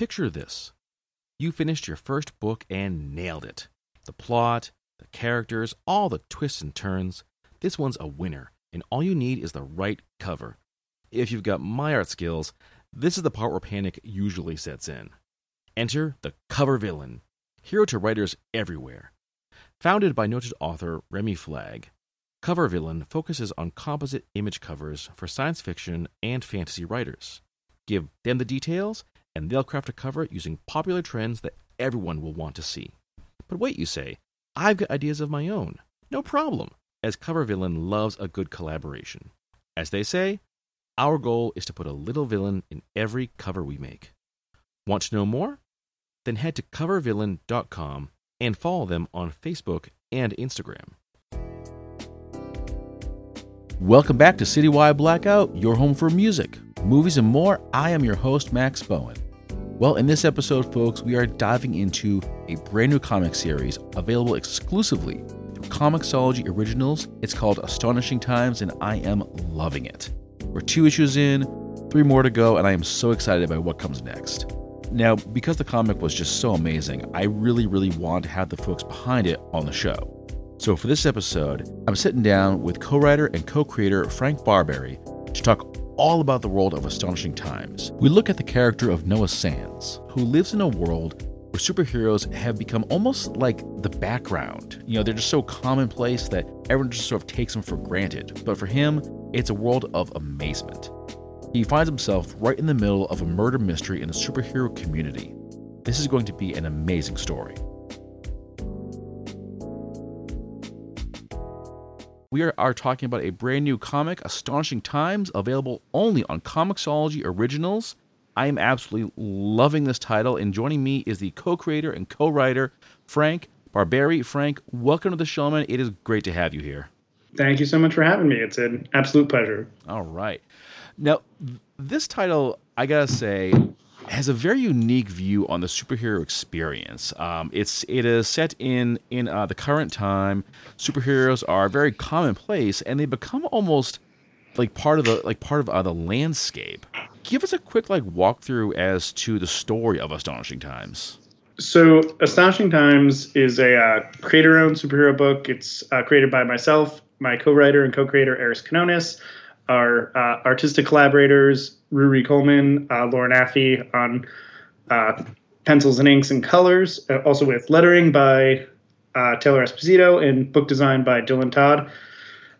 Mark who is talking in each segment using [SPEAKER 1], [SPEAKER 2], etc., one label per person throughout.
[SPEAKER 1] Picture this you finished your first book and nailed it. The plot, the characters, all the twists and turns. This one's a winner, and all you need is the right cover. If you've got my art skills, this is the part where panic usually sets in. Enter the cover villain, hero to writers everywhere. Founded by noted author Remy Flagg, Cover Villain focuses on composite image covers for science fiction and fantasy writers. Give them the details, and they'll craft a cover using popular trends that everyone will want to see. But wait, you say, I've got ideas of my own. No problem, as Cover Villain loves a good collaboration. As they say, our goal is to put a little villain in every cover we make. Want to know more? Then head to covervillain.com and follow them on Facebook and Instagram. Welcome back to Citywide Blackout, your home for music, movies, and more. I am your host, Max Bowen. Well, in this episode, folks, we are diving into a brand new comic series available exclusively through Comixology Originals. It's called Astonishing Times, and I am loving it. We're two issues in, three more to go, and I am so excited about what comes next. Now, because the comic was just so amazing, I really, really want to have the folks behind it on the show. So, for this episode, I'm sitting down with co writer and co creator Frank Barbiere to talk all about the world of Astonishing Times. We look at the character of Noah Sands, who lives in a world where superheroes have become almost like the background. You know, they're just so commonplace that everyone just sort of takes them for granted. But for him, it's a world of amazement. He finds himself right in the middle of a murder mystery in the superhero community. This is going to be an amazing story. We are, are talking about a brand new comic, Astonishing Times, available only on Comixology Originals. I am absolutely loving this title, and joining me is the co creator and co writer, Frank Barbiere. Frank, welcome to the show, man. It is great to have you here.
[SPEAKER 2] Thank you so much for having me. It's an absolute pleasure.
[SPEAKER 1] All right. Now, this title, I gotta say, has a very unique view on the superhero experience. Um, it's it is set in in uh, the current time. Superheroes are very commonplace, and they become almost like part of the like part of uh, the landscape. Give us a quick like walkthrough as to the story of Astonishing Times.
[SPEAKER 2] So, Astonishing Times is a uh, creator-owned superhero book. It's uh, created by myself, my co-writer and co-creator Eris Kanonis, our uh, artistic collaborators Ruairi Coleman, uh, Lauren Affe on uh, pencils and inks and colors, uh, also with lettering by uh, Taylor Esposito and book design by Dylan Todd.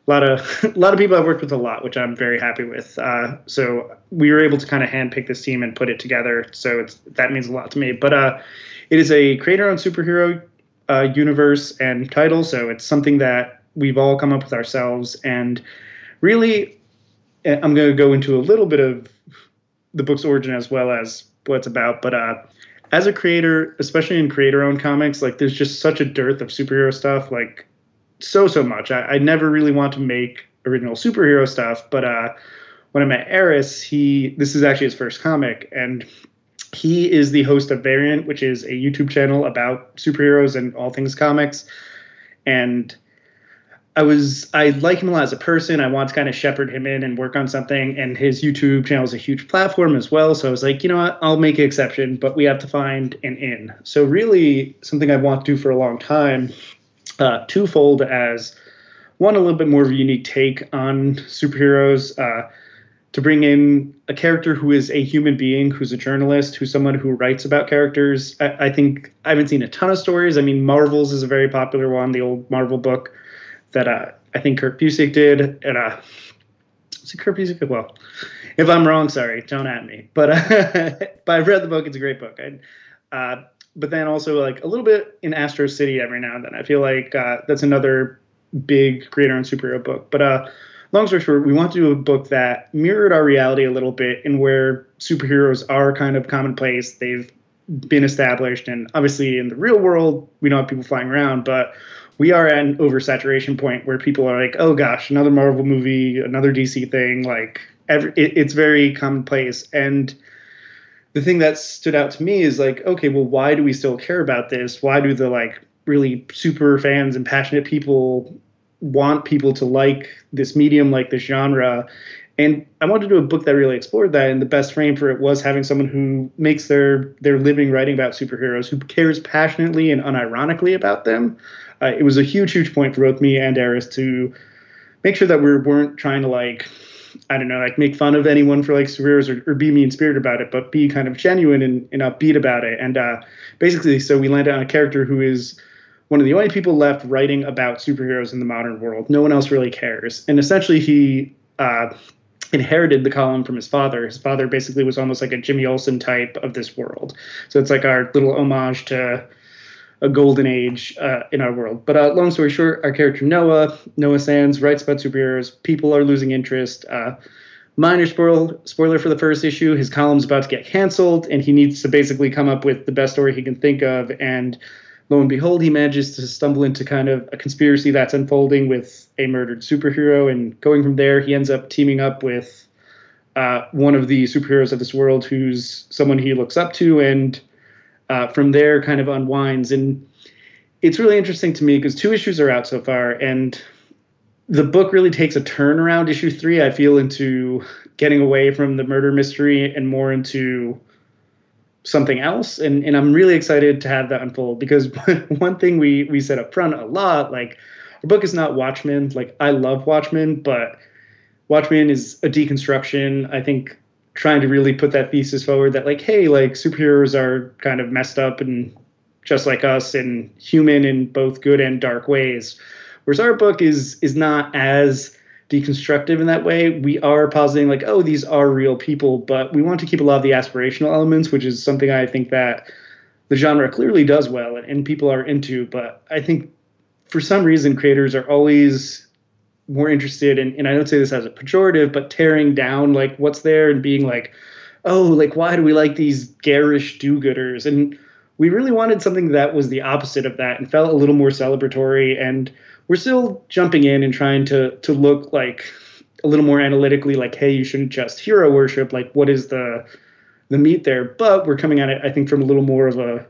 [SPEAKER 2] A lot of a lot of people I've worked with a lot, which I'm very happy with. Uh, so we were able to kind of handpick this team and put it together. So that means a lot to me. But it is a creator-owned superhero universe and title, so it's something that we've all come up with ourselves and really I'm going to go into a little bit of the book's origin as well as what it's about. But uh, as a creator, especially in creator-owned comics, like there's just such a dearth of superhero stuff, like so so much. I, I never really want to make original superhero stuff, but uh, when I met Eris, he this is actually his first comic, and he is the host of Variant, which is a YouTube channel about superheroes and all things comics, and I was I like him a lot as a person. I want to kind of shepherd him in and work on something. And his YouTube channel is a huge platform as well. So I was like, you know what, I'll make an exception, but we have to find an in. So really, something I want to do for a long time, uh, twofold as one, a little bit more of a unique take on superheroes. Uh, to bring in a character who is a human being, who's a journalist, who's someone who writes about characters. I, I think I haven't seen a ton of stories. I mean, Marvels is a very popular one, the old Marvel book that uh, I think Kurt Busiek did. And uh, is it Kurt Busiek? Well, if I'm wrong, sorry, don't at me. But uh, but I've read the book; it's a great book. I, uh, but then also like a little bit in Astro City every now and then. I feel like uh, that's another big creator and superhero book. But uh, long story short, we want to do a book that mirrored our reality a little bit, and where superheroes are kind of commonplace. They've been established, and obviously in the real world, we don't have people flying around, but we are at an oversaturation point where people are like, oh gosh, another Marvel movie, another DC thing. Like, every, it, it's very commonplace. And the thing that stood out to me is like, okay, well, why do we still care about this? Why do the like really super fans and passionate people want people to like this medium, like this genre? And I wanted to do a book that really explored that. And the best frame for it was having someone who makes their their living writing about superheroes, who cares passionately and unironically about them. Uh, it was a huge, huge point for both me and Eris to make sure that we weren't trying to like I don't know, like make fun of anyone for like superheroes or, or be mean spirited about it, but be kind of genuine and, and upbeat about it. And uh, basically, so we landed on a character who is one of the only people left writing about superheroes in the modern world. No one else really cares. And essentially, he uh, inherited the column from his father. His father basically was almost like a Jimmy Olsen type of this world. So it's like our little homage to a golden age uh, in our world. But uh, long story short, our character Noah, Noah Sands, writes about superheroes. People are losing interest. Uh, minor spoil, spoiler for the first issue: his column's about to get canceled, and he needs to basically come up with the best story he can think of. And lo and behold, he manages to stumble into kind of a conspiracy that's unfolding with a murdered superhero. And going from there, he ends up teaming up with uh, one of the superheroes of this world, who's someone he looks up to, and uh, from there kind of unwinds. And it's really interesting to me because two issues are out so far, and the book really takes a turn around issue three. I feel into getting away from the murder mystery and more into something else. And and I'm really excited to have that unfold because one thing we we said up front a lot, like our book is not Watchmen. Like I love Watchmen, but Watchmen is a deconstruction. I think trying to really put that thesis forward that like hey like superheroes are kind of messed up and just like us and human in both good and dark ways. Whereas our book is is not as deconstructive in that way. We are positing like oh these are real people but we want to keep a lot of the aspirational elements which is something i think that the genre clearly does well and, and people are into. But i think for some reason creators are always more interested in, and I don't say this as a pejorative, but tearing down like what's there and being like, oh, like why do we like these garish do-gooders? And we really wanted something that was the opposite of that and felt a little more celebratory. And we're still jumping in and trying to to look like a little more analytically, like, hey, you shouldn't just hero worship. Like, what is the the meat there? But we're coming at it, I think, from a little more of a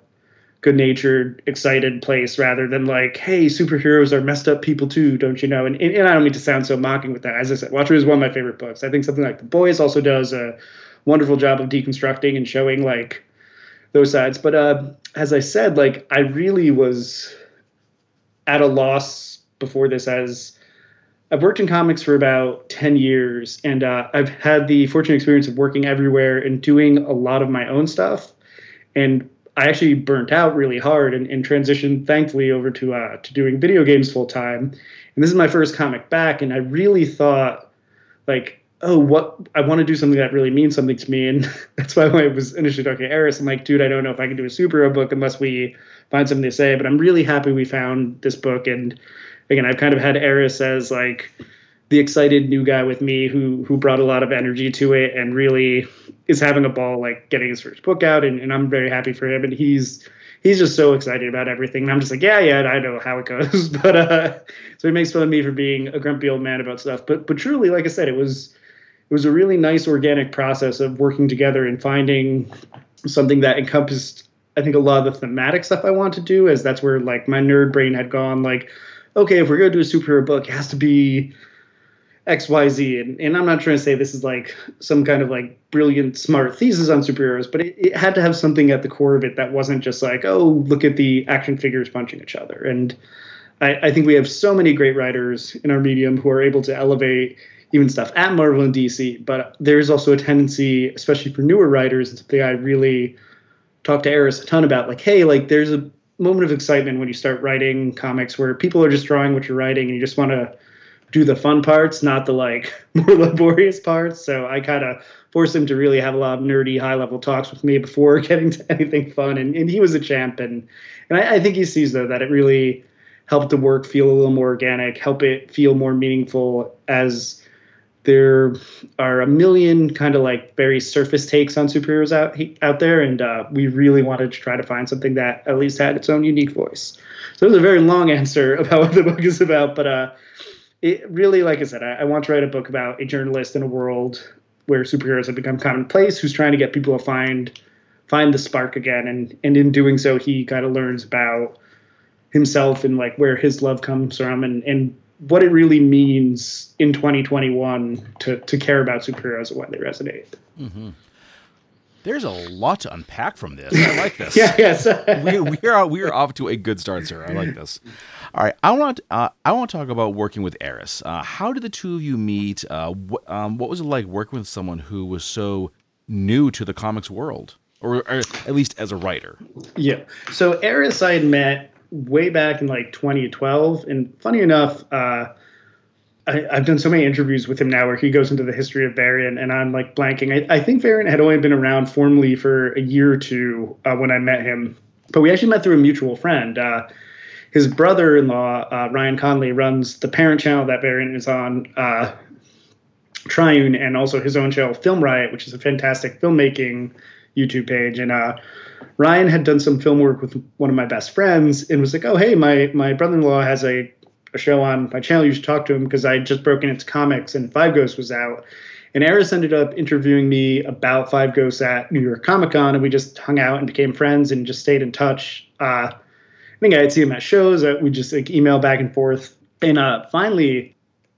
[SPEAKER 2] good natured, excited place rather than like, hey, superheroes are messed up people too, don't you know? And, and, and I don't mean to sound so mocking with that. As I said, Watchmen is one of my favorite books. I think something like The Boys also does a wonderful job of deconstructing and showing like those sides. But uh, as I said, like I really was at a loss before this as I've worked in comics for about 10 years and uh, I've had the fortunate experience of working everywhere and doing a lot of my own stuff. And I actually burnt out really hard and, and transitioned, thankfully, over to uh, to doing video games full time. And this is my first comic back, and I really thought, like, oh, what I want to do something that really means something to me, and that's why I was initially talking to Eris. I'm like, dude, I don't know if I can do a superhero book unless we find something to say. But I'm really happy we found this book, and again, I've kind of had Eris as like the excited new guy with me who who brought a lot of energy to it and really is having a ball like getting his first book out and, and I'm very happy for him and he's he's just so excited about everything and I'm just like yeah yeah I know how it goes. But uh so he makes fun of me for being a grumpy old man about stuff but but truly like I said it was it was a really nice organic process of working together and finding something that encompassed I think a lot of the thematic stuff I want to do as that's where like my nerd brain had gone like okay if we're going to do a superhero book it has to be XYZ. And, and I'm not trying to say this is like some kind of like brilliant, smart thesis on superheroes, but it, it, had to have something at the core of it that wasn't just like, oh, look at the action figures punching each other. And I, I think we have so many great writers in our medium who are able to elevate even stuff at Marvel and DC. But there's also a tendency, especially for newer writers, something I really talk to Eris a ton about, like, hey, like there's a moment of excitement when you start writing comics where people are just drawing what you're writing and you just want to do the fun parts, not the like more laborious parts. So I kind of forced him to really have a lot of nerdy, high level talks with me before getting to anything fun. And, and he was a champ. And, and I, I think he sees, though, that it really helped the work feel a little more organic, help it feel more meaningful as there are a million kind of like very surface takes on superheroes out out there, and uh, we really wanted to try to find something that at least had its own unique voice. So it was a very long answer about what the book is about, but uh, it really, like I said, I, I, want to write a book about a journalist in a world where superheroes have become commonplace, who's trying to get people to find find the spark again, and and in doing so, he kind of learns about himself and like where his love comes from, and and what it really means in 2021 to to care about superheroes and why they resonate.
[SPEAKER 3] Mm-hmm. There's a lot to unpack from this. I like this.
[SPEAKER 2] yeah, yes.
[SPEAKER 3] we, we are we are off to a good start, sir. I like this. All right, I want uh, I want to talk about working with Eris. Uh, how did the two of you meet? Uh, wh- um, what was it like working with someone who was so new to the comics world, or, or at least as a writer?
[SPEAKER 2] Yeah. So Eris, I had met way back in like 2012, and funny enough, uh, I, have done so many interviews with him now where he goes into the history of Variant, and I'm like blanking. I, I think Variant had only been around formally for a year or two uh, when I met him, but we actually met through a mutual friend. Uh, his brother-in-law, uh, Ryan Connolly, runs the parent channel that Variant is on, uh, Triune, and also his own channel, Film Riot, which is a fantastic filmmaking YouTube page. And uh, Ryan had done some film work with one of my best friends, and was like, "Oh, hey, my my brother-in-law has a a show on my channel. You should talk to him because I just broken into comics and Five Ghosts was out. And Eris ended up interviewing me about Five Ghosts at New York Comic Con, and we just hung out and became friends and just stayed in touch. Uh, I think I had seen him at shows. Uh, we just like email back and forth. And uh, finally,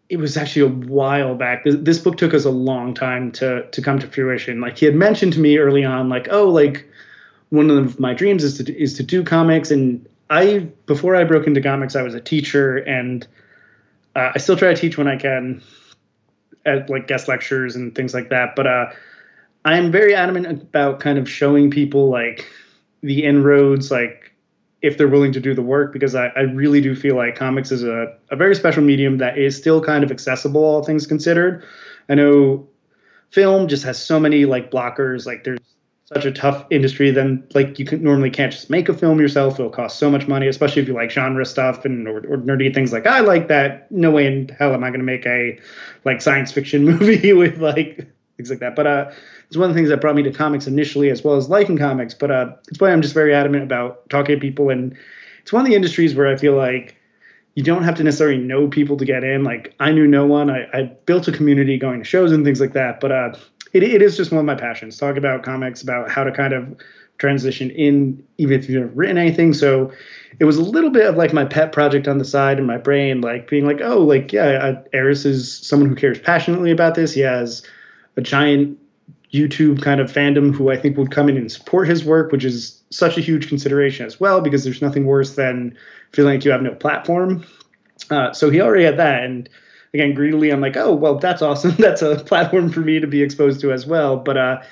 [SPEAKER 2] it was actually a while back. This, this book took us a long time to to come to fruition. Like he had mentioned to me early on, like, oh, like one of my dreams is to is to do comics, and I before I broke into comics, I was a teacher, and uh, I still try to teach when I can, at like guest lectures and things like that. But uh, I'm very adamant about kind of showing people like the inroads, like if they're willing to do the work, because I, I really do feel like comics is a, a very special medium that is still kind of accessible, all things considered. I know film just has so many like blockers, like there's such a tough industry then like you can normally can't just make a film yourself it'll cost so much money especially if you like genre stuff and or, or nerdy things like i like that no way in hell am i going to make a like science fiction movie with like things like that but uh it's one of the things that brought me to comics initially as well as liking comics but uh it's why i'm just very adamant about talking to people and it's one of the industries where i feel like you don't have to necessarily know people to get in. Like I knew no one. I, I built a community going to shows and things like that. But uh, it, it is just one of my passions. Talk about comics, about how to kind of transition in, even if you've never written anything. So it was a little bit of like my pet project on the side in my brain, like being like, oh, like yeah, Eris is someone who cares passionately about this. He has a giant YouTube kind of fandom who I think would come in and support his work, which is such a huge consideration as well, because there's nothing worse than feeling like you have no platform. Uh, so he already had that, and again, greedily, I'm like, oh, well, that's awesome. that's a platform for me to be exposed to as well. But uh,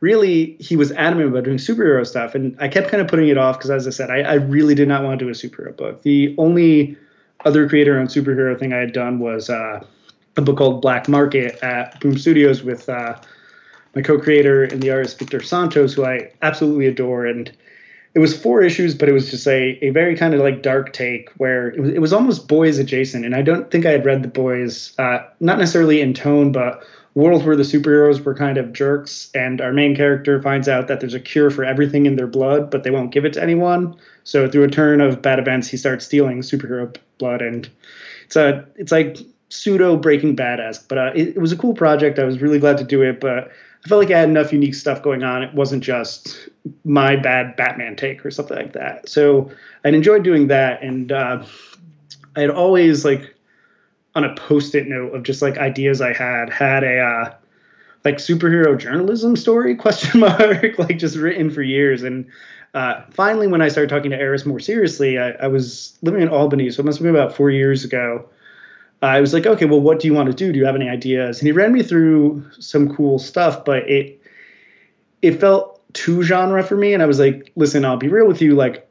[SPEAKER 2] really, he was adamant about doing superhero stuff. And I kept kind of putting it off because, as I said, I, I, really did not want to do a superhero book. The only other creator owned superhero thing I had done was uh, a book called Black Market at Boom Studios with uh, my co creator and the artist Victor Santos, who I absolutely adore. And it was four issues, but it was just a, a very kind of like dark take where it was, it was almost boys adjacent. And I don't think I had read the boys, uh, not necessarily in tone, but world where the superheroes were kind of jerks. And our main character finds out that there's a cure for everything in their blood, but they won't give it to anyone. So through a turn of bad events, he starts stealing superhero blood. And it's a, it's like pseudo Breaking Bad esque, but uh, it, it was a cool project. I was really glad to do it, but I felt like I had enough unique stuff going on. It wasn't just my bad Batman take or something like that. So I enjoyed doing that, and uh, I had always like on a post-it note of just like ideas I had had a uh, like superhero journalism story question mark like just written for years and uh, finally when I started talking to Eris more seriously I, I was living in Albany so it must have been about four years ago I was like, okay, well, what do you want to do? Do you have any ideas? And he ran me through some cool stuff, but it it felt too genre for me. And I was like, listen, I'll be real with you. Like,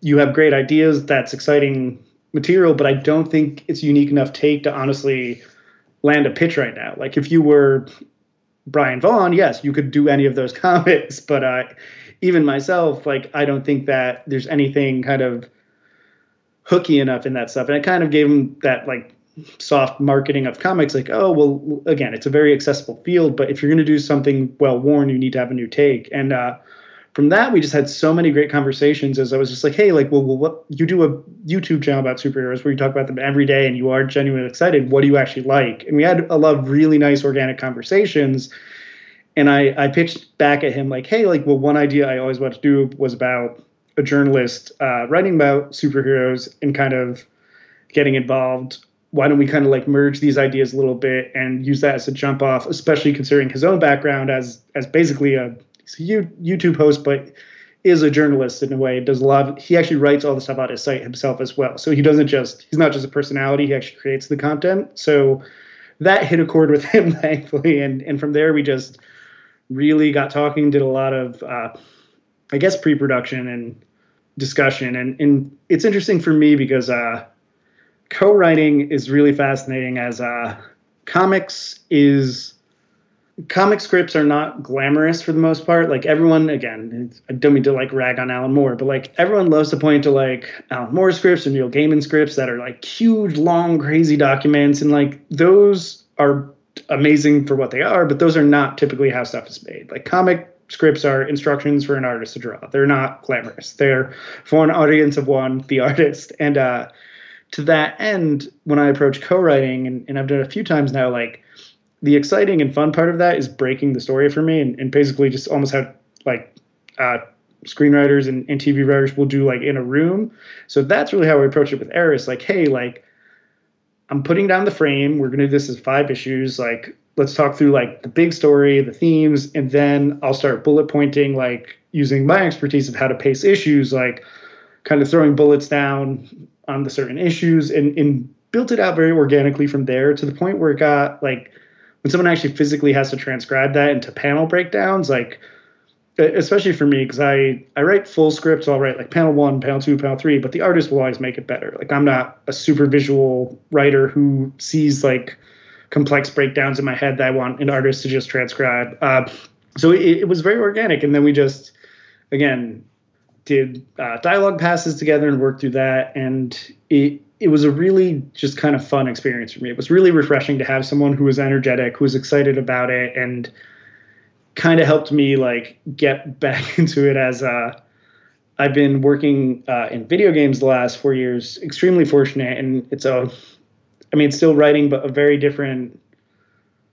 [SPEAKER 2] you have great ideas. That's exciting material, but I don't think it's unique enough take to honestly land a pitch right now. Like, if you were Brian Vaughan, yes, you could do any of those comics, but uh, even myself, like, I don't think that there's anything kind of hooky enough in that stuff. And it kind of gave him that like soft marketing of comics like oh well again it's a very accessible field but if you're going to do something well worn you need to have a new take. And uh, from that we just had so many great conversations as i was just like hey like well, well what you do a youtube channel about superheroes where you talk about them every day and you are genuinely excited. What do you actually like? And we had a lot of really nice organic conversations. And i i pitched back at him like hey like well one idea i always wanted to do was about a journalist uh, writing about superheroes and kind of getting involved. Why don't we kind of like merge these ideas a little bit and use that as a jump off, especially considering his own background as as basically a, a YouTube host, but is a journalist in a way. Does a lot. Of, he actually writes all the stuff on his site himself as well. So he doesn't just he's not just a personality. He actually creates the content. So that hit a chord with him, thankfully, and and from there we just really got talking. Did a lot of uh, I guess pre-production and discussion, and and it's interesting for me because uh, co-writing is really fascinating. As uh, comics is comic scripts are not glamorous for the most part. Like everyone, again, I don't mean to like rag on Alan Moore, but like everyone loves to point to like Alan Moore scripts or Neil Gaiman scripts that are like huge, long, crazy documents, and like those are amazing for what they are, but those are not typically how stuff is made. Like comic scripts are instructions for an artist to draw. They're not glamorous. They're for an audience of one, the artist. And uh, to that end, when I approach co-writing, and, and I've done a few times now, like the exciting and fun part of that is breaking the story for me and, and basically just almost have like uh, screenwriters and, and TV writers will do like in a room. So that's really how I approach it with Eris. Like, hey, like I'm putting down the frame. We're gonna do this as five issues. Like let's talk through like the big story, the themes, and then I'll start bullet pointing, like using my expertise of how to pace issues, like kind of throwing bullets down on the certain issues and, and built it out very organically from there to the point where it got like when someone actually physically has to transcribe that into panel breakdowns, like especially for me because I I write full scripts. I'll write like panel one, panel two, panel three, but the artist will always make it better. Like I'm not a super visual writer who sees like complex breakdowns in my head that I want an artist to just transcribe. Uh, so it, it, was very organic, and then we just again did uh, dialogue passes together and worked through that, and it it was a really just kind of fun experience for me. It was really refreshing to have someone who was energetic, who was excited about it, and kind of helped me like get back into it as uh, I've been working uh, in video games the last four years. Extremely fortunate, and it's a I mean, still writing, but a very different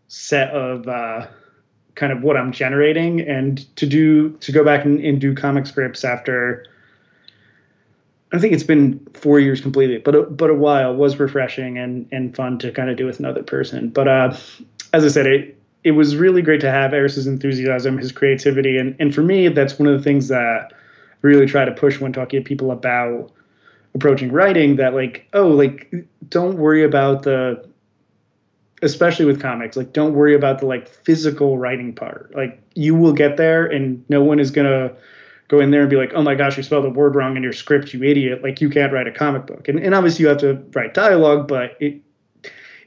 [SPEAKER 2] set of uh, kind of what I'm generating. And to do to go back and, and do comic scripts after, I think it's been four years completely, but a, but a while was refreshing and and fun to kind of do with another person. But uh, as I said, it it was really great to have Eris's enthusiasm, his creativity, and and for me, that's one of the things that I really try to push when talking to people about approaching writing that like oh like don't worry about the especially with comics like don't worry about the like physical writing part. Like you will get there and no one is gonna go in there and be like oh my gosh you spelled a word wrong in your script you idiot. Like you can't write a comic book. And, and obviously you have to write dialogue but it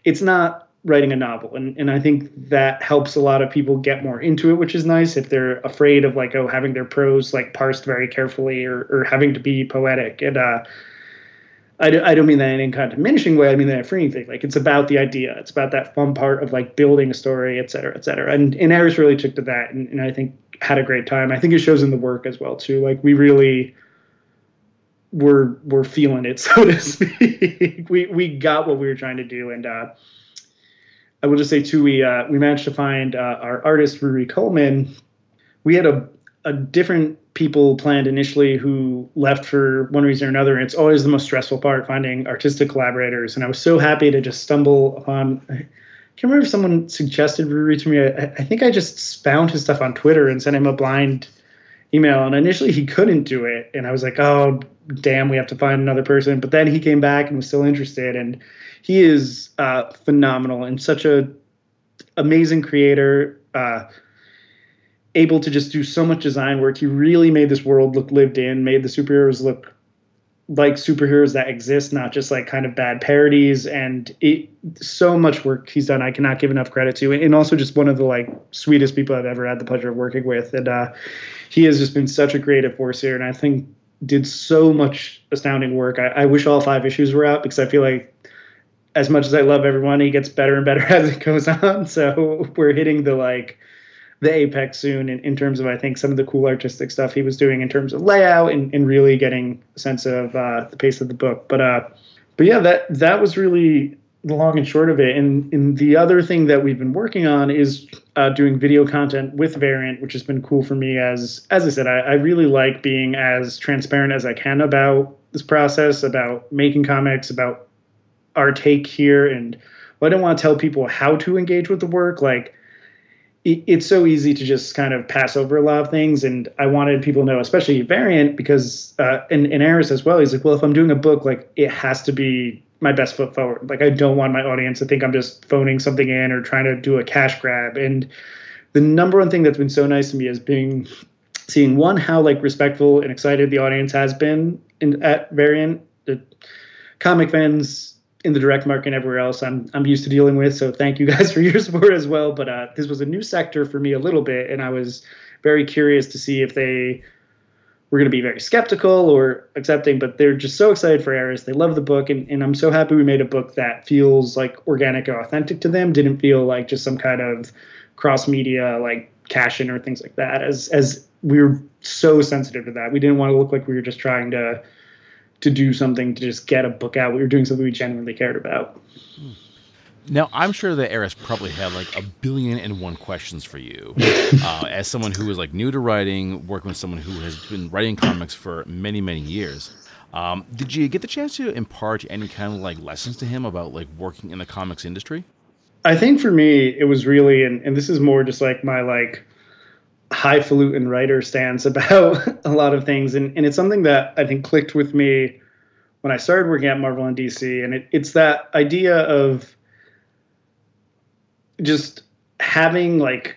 [SPEAKER 2] it's not writing a novel. And, and i think that helps a lot of people get more into it which is nice if they're afraid of like oh having their prose like parsed very carefully or, or having to be poetic. And uh I, do, I don't mean that in any kind of diminishing way. I mean that in a freeing thing. Like it's about the idea. It's about that fun part of like building a story, et cetera, et cetera. And, and Eris really took to that and, and I think had a great time. I think it shows in the work as well too. Like we really were were feeling it, so to speak. we we got what we were trying to do. And uh, I will just say too, we uh, we managed to find uh, our artist Ruairi Coleman. We had a a different people planned initially who left for one reason or another. And it's always the most stressful part finding artistic collaborators. And I was so happy to just stumble upon. I can't remember if someone suggested Ruairi to me. I, I think I just found his stuff on Twitter and sent him a blind email. And initially he couldn't do it. And I was like, oh, damn, we have to find another person. But then he came back and was still interested. And he is uh, phenomenal and such a amazing creator. Uh, able to just do so much design work. He really made this world look lived in, made the superheroes look like superheroes that exist, not just like kind of bad parodies. And it, so much work he's done, I cannot give enough credit to. And also just one of the like sweetest people I've ever had the pleasure of working with. And uh, he has just been such a creative force here. And I think did so much astounding work. I, I wish all five issues were out because I feel like as much as I love everyone, he gets better and better as it goes on. So we're hitting the like the apex soon in, in terms of I think some of the cool artistic stuff he was doing in terms of layout and, and really getting a sense of uh, the pace of the book. But uh, but yeah, that that was really the long and short of it. And, and the other thing that we've been working on is uh, doing video content with Variant, which has been cool for me. As as I said, I, I really like being as transparent as I can about this process, about making comics, about our take here and I don't want to tell people how to engage with the work. Like it, it's so easy to just kind of pass over a lot of things. And I wanted people to know, especially Variant, because uh, and, and Aris as well. He's like, well, if I'm doing a book, like it has to be my best foot forward. Like I don't want my audience to think I'm just phoning something in or trying to do a cash grab. And the number one thing that's been so nice to me is being seeing one how like respectful and excited the audience has been in at Variant. The comic fans in the direct market and everywhere else I'm I'm used to dealing with. So thank you guys for your support as well. But uh, this was a new sector for me a little bit, and I was very curious to see if they were going to be very skeptical or accepting. But they're just so excited for Aris. They love the book, and, and I'm so happy we made a book that feels like organic or authentic to them. Didn't feel like just some kind of cross media like cash in or things like that. As as we were so sensitive to that, we didn't want to look like we were just trying to to do something to just get a book out. We were doing something we genuinely cared about.
[SPEAKER 1] Now, I'm sure that Eris probably had like a billion and one questions for you. Uh, as someone who is like new to writing, working with someone who has been writing comics for many, many years. Um, did you get the chance to impart any kind of like lessons to him about like working in the comics industry?
[SPEAKER 2] I think for me, it was really, and, and this is more just like my like highfalutin writer stance about a lot of things, and and it's something that I think clicked with me when I started working at Marvel and DC, and it, it's that idea of just having like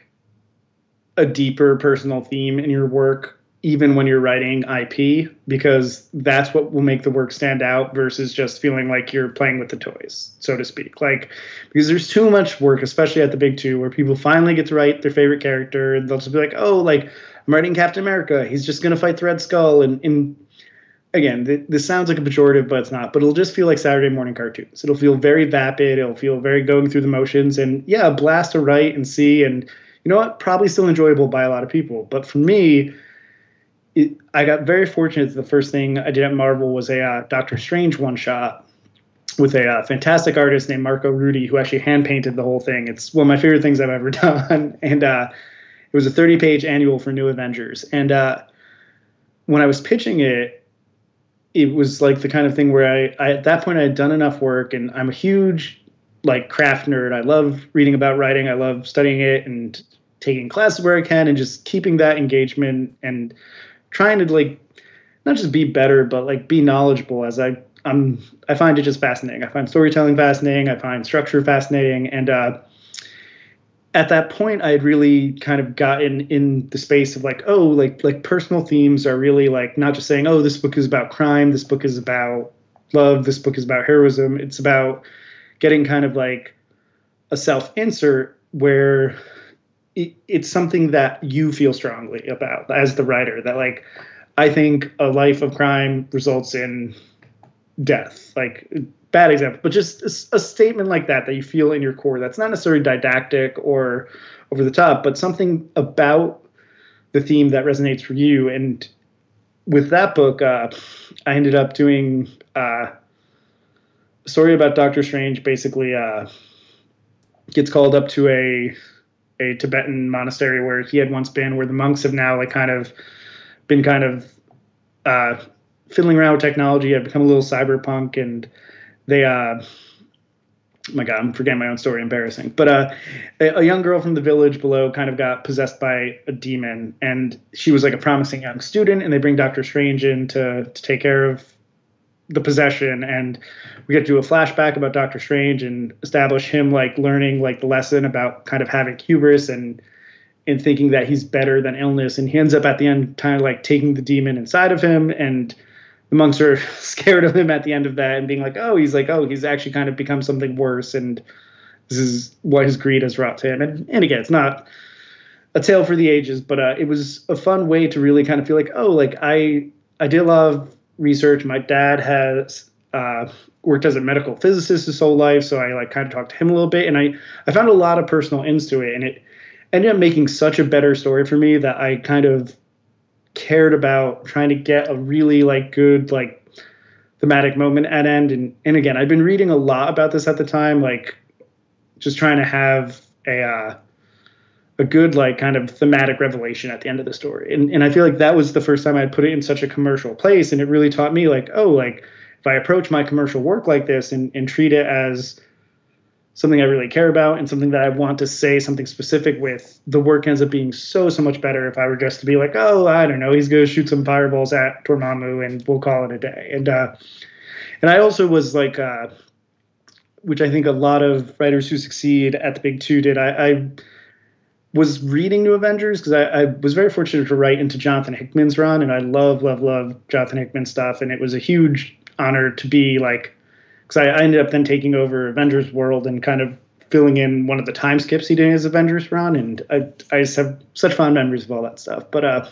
[SPEAKER 2] a deeper personal theme in your work even when you're writing IP, because that's what will make the work stand out versus just feeling like you're playing with the toys, so to speak. Like, because there's too much work, especially at the big two, where people finally get to write their favorite character, and they'll just be like, oh, like, I'm writing Captain America. He's just going to fight the Red Skull. And, and again, th- this sounds like a pejorative, but it's not. But it'll just feel like Saturday morning cartoons. It'll feel very vapid. It'll feel very going through the motions. And yeah, a blast to write and see. And you know what? Probably still enjoyable by a lot of people. But for me, it, I got very fortunate. The first thing I did at Marvel was a uh, Doctor Strange one shot with a uh, fantastic artist named Marco Rudy, who actually hand painted the whole thing. It's one of my favorite things I've ever done, and uh, it was a 30 page annual for New Avengers. And uh, when I was pitching it, it was like the kind of thing where I, I at that point I had done enough work, and I'm a huge like craft nerd. I love reading about writing. I love studying it and taking classes where I can, and just keeping that engagement and trying to like not just be better, but like be knowledgeable as I I'm I find it just fascinating. I find storytelling fascinating. I find structure fascinating, and uh, at that point, I had really kind of gotten in the space of like, oh, like like personal themes are really like not just saying, oh, this book is about crime, this book is about love, this book is about heroism. It's about getting kind of like a self insert where it's something that you feel strongly about as the writer that like i think a life of crime results in death like bad example but just a, a, statement like that that you feel in your core that's not necessarily didactic or over the top but something about the theme that resonates for you. And with that book uh, i ended up doing uh, a story about doctor strange basically uh, gets called up to a a Tibetan monastery where he had once been, where the monks have now like kind of been kind of uh, fiddling around with technology, have become a little cyberpunk, and they uh, oh my god, I'm forgetting my own story, embarrassing. But uh, a, a, young girl from the village below kind of got possessed by a demon, and she was like a promising young student, and they bring Doctor Strange in to to take care of the possession and we get to do a flashback about Doctor Strange and establish him like learning like the lesson about kind of having hubris and and thinking that he's better than illness and he ends up at the end kind of like taking the demon inside of him and the monks are scared of him at the end of that and being like oh he's like oh he's actually kind of become something worse and this is what his greed has wrought to him. And and again it's not a tale for the ages but uh, it was a fun way to really kind of feel like oh like I I did love research. My dad has uh, worked as a medical physicist his whole life, so I like kind of talked to him a little bit, and I I found a lot of personal ins to it, and it ended up making such a better story for me that I kind of cared about trying to get a really like good like thematic moment at end and and again I've been reading a lot about this at the time like just trying to have a uh, a good like kind of thematic revelation at the end of the story and and i feel like that was the first time i'd put it in such a commercial place and it really taught me like oh like if I approach my commercial work like this and, and treat it as something I really care about and something that I want to say something specific with, the work ends up being so so much better if I were just to be like, oh, I don't know, he's going to shoot some fireballs at Dormammu and we'll call it a day. And uh, and I also was like, uh, which I think a lot of writers who succeed at the big two did. I, I was reading New Avengers because I, I, was very fortunate to write into Jonathan Hickman's run, and I love, love, love Jonathan Hickman stuff. And it was a huge honor to be like because I, I, ended up then taking over Avengers World and kind of filling in one of the time skips he did in his Avengers run, and I I just have such fond memories of all that stuff. But uh,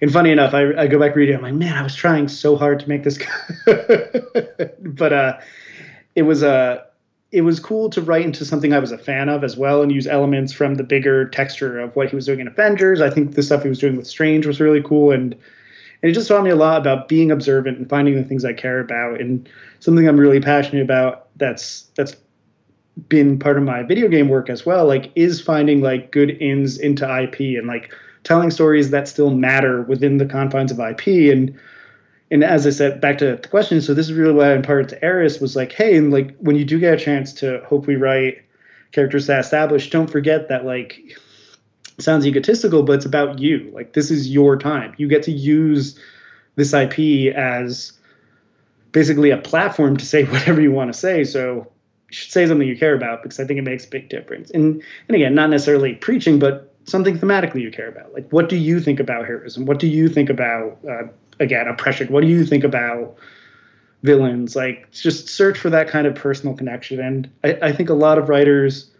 [SPEAKER 2] and funny enough, I, I go back reading, I'm like, man, I was trying so hard to make this, but uh, it was a. Uh, it was cool to write into something I was a fan of as well and use elements from the bigger texture of what he was doing in Avengers. I think the stuff he was doing with Strange was really cool and and it just taught me a lot about being observant and finding the things I care about and something I'm really passionate about that's that's been part of my video game work as well like is finding like good ins into IP and like telling stories that still matter within the confines of IP and and as I said back to the question so this is really why I imparted to Eris was like hey and like when you do get a chance to hopefully write characters that establish don't forget that like sounds egotistical but it's about you like this is your time you get to use this IP as basically a platform to say whatever you want to say. So you should say something you care about because I think it makes a big difference. And and again, not necessarily preaching, but something thematically you care about. Like, what do you think about heroism? What do you think about uh, again oppression? What do you think about villains? Like, just search for that kind of personal connection. And I, I think a lot of writers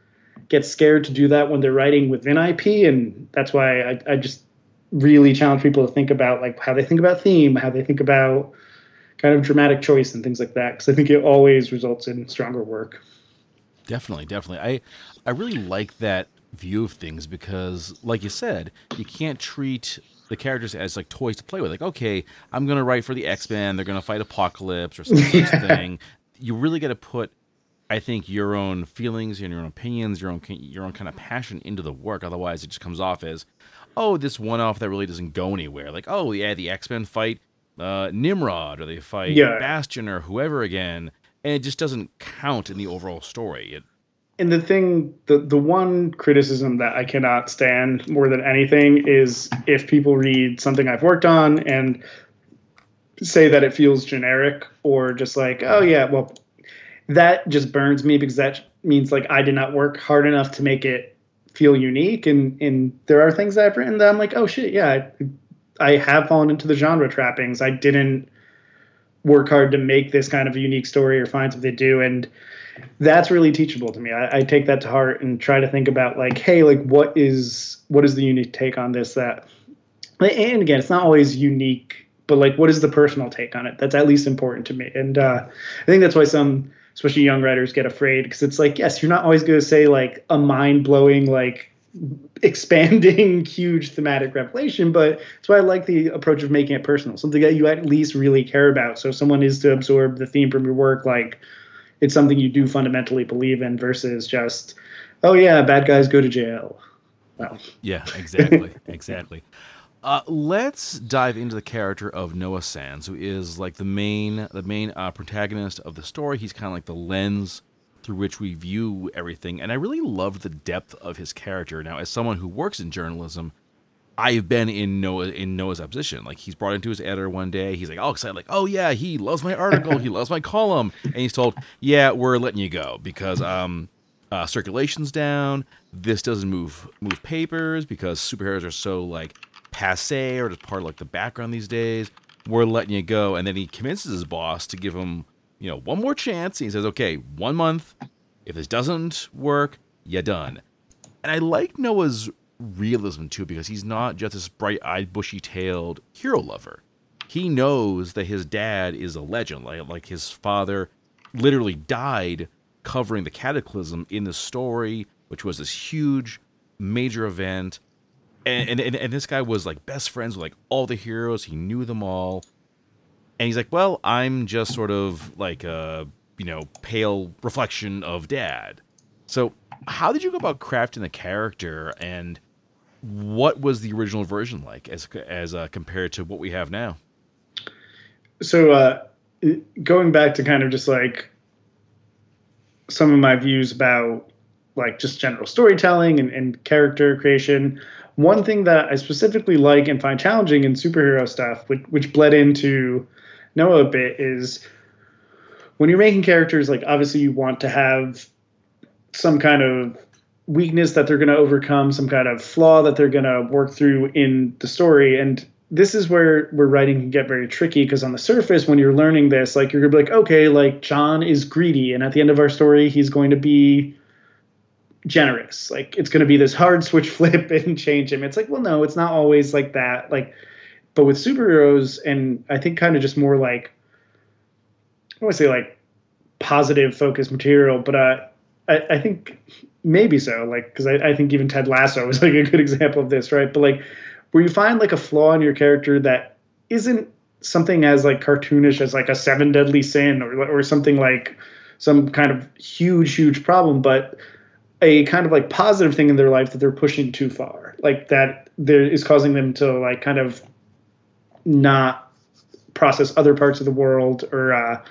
[SPEAKER 2] get scared to do that when they're writing within IP, and that's why I, I just really challenge people to think about like how they think about theme, how they think about kind of dramatic choice and things like that because I think it always results in stronger work.
[SPEAKER 1] Definitely, definitely. I I really like that view of things because, like you said, you can't treat the characters as like toys to play with. Like, okay, I'm gonna write for the X Men. They're gonna fight Apocalypse or some such thing. You really got to put, I think, your own feelings and your own opinions, your own your own kind of passion into the work. Otherwise, it just comes off as, oh, this one off that really doesn't go anywhere. Like, oh yeah, the X Men fight uh, Nimrod or they fight yeah. Bastion or whoever again, and it just doesn't count in the overall story. It,
[SPEAKER 2] and the thing, the the one criticism that I cannot stand more than anything is if people read something I've worked on and say that it feels generic or just like, oh yeah, well, that just burns me because that means like I did not work hard enough to make it feel unique. And and there are things that I've written that I'm like, oh shit, yeah, I I have fallen into the genre trappings. I didn't work hard to make this kind of a unique story or find something to do and that's really teachable to me. I, I, take that to heart and try to think about like hey like what is what is the unique take on this that and again it's not always unique but like what is the personal take on it? That's at least important to me. And uh, i think that's why some especially young writers get afraid because it's like yes you're not always going to say like a mind-blowing like expanding huge thematic revelation but that's why i like the approach of making it personal something that you at least really care about. So if someone is to absorb the theme from your work like it's something you do fundamentally believe in versus just oh yeah bad guys go to jail well
[SPEAKER 1] yeah exactly exactly uh, let's dive into the character of Noah Sands, who is like the main the main uh, protagonist of the story. He's kind of like the lens through which we view everything. And I really love the depth of his character. Now, as someone who works in journalism, I've been in Noah in Noah's position. Like he's brought into his editor one day. He's like all excited, like, "Oh yeah, he loves my article. he loves my column." And he's told, "Yeah, we're letting you go because um, uh, circulation's down. This doesn't move move papers because superheroes are so like passe or just part of like the background these days. We're letting you go." And then he convinces his boss to give him you know, one more chance. He says, okay, one month. If this doesn't work, you're done. And I like Noah's realism too because he's not just this bright-eyed, bushy-tailed hero lover. He knows that his dad is a legend, like like his father literally died covering the cataclysm in the story, which was this huge, major event. And, and, and this guy was like best friends with like all the heroes. He knew them all. And he's like, well, I'm just sort of like a, you know, pale reflection of dad. So, how did you go about crafting the character and what was the original version like as as uh, compared to what we have now?
[SPEAKER 2] So, uh, going back to kind of just like some of my views about like just general storytelling and, and character creation. One thing that I specifically like and find challenging in superhero stuff, which, which bled into Noah a bit, is when you're making characters, like obviously you want to have some kind of weakness that they're going to overcome, some kind of flaw that they're going to work through in the story. And this is where where writing can get very tricky because on the surface, when you're learning this, like you're gonna be like, okay, like John is greedy, and at the end of our story, he's going to be generous. Like it's gonna be this hard switch flip and change him. It's like, well, no, it's not always like that. Like, but with superheroes, and I think kind of just more like I want to say like positive focused material, but uh, I, I think maybe so. Like, because I, I think even Ted Lasso is like a good example of this, right? But like, where you find like a flaw in your character that isn't something as like cartoonish as like a seven deadly sin or or something like some kind of huge huge problem, but a kind of like positive thing in their life that they're pushing too far, like that there is causing them to like kind of not process other parts of the world or uh,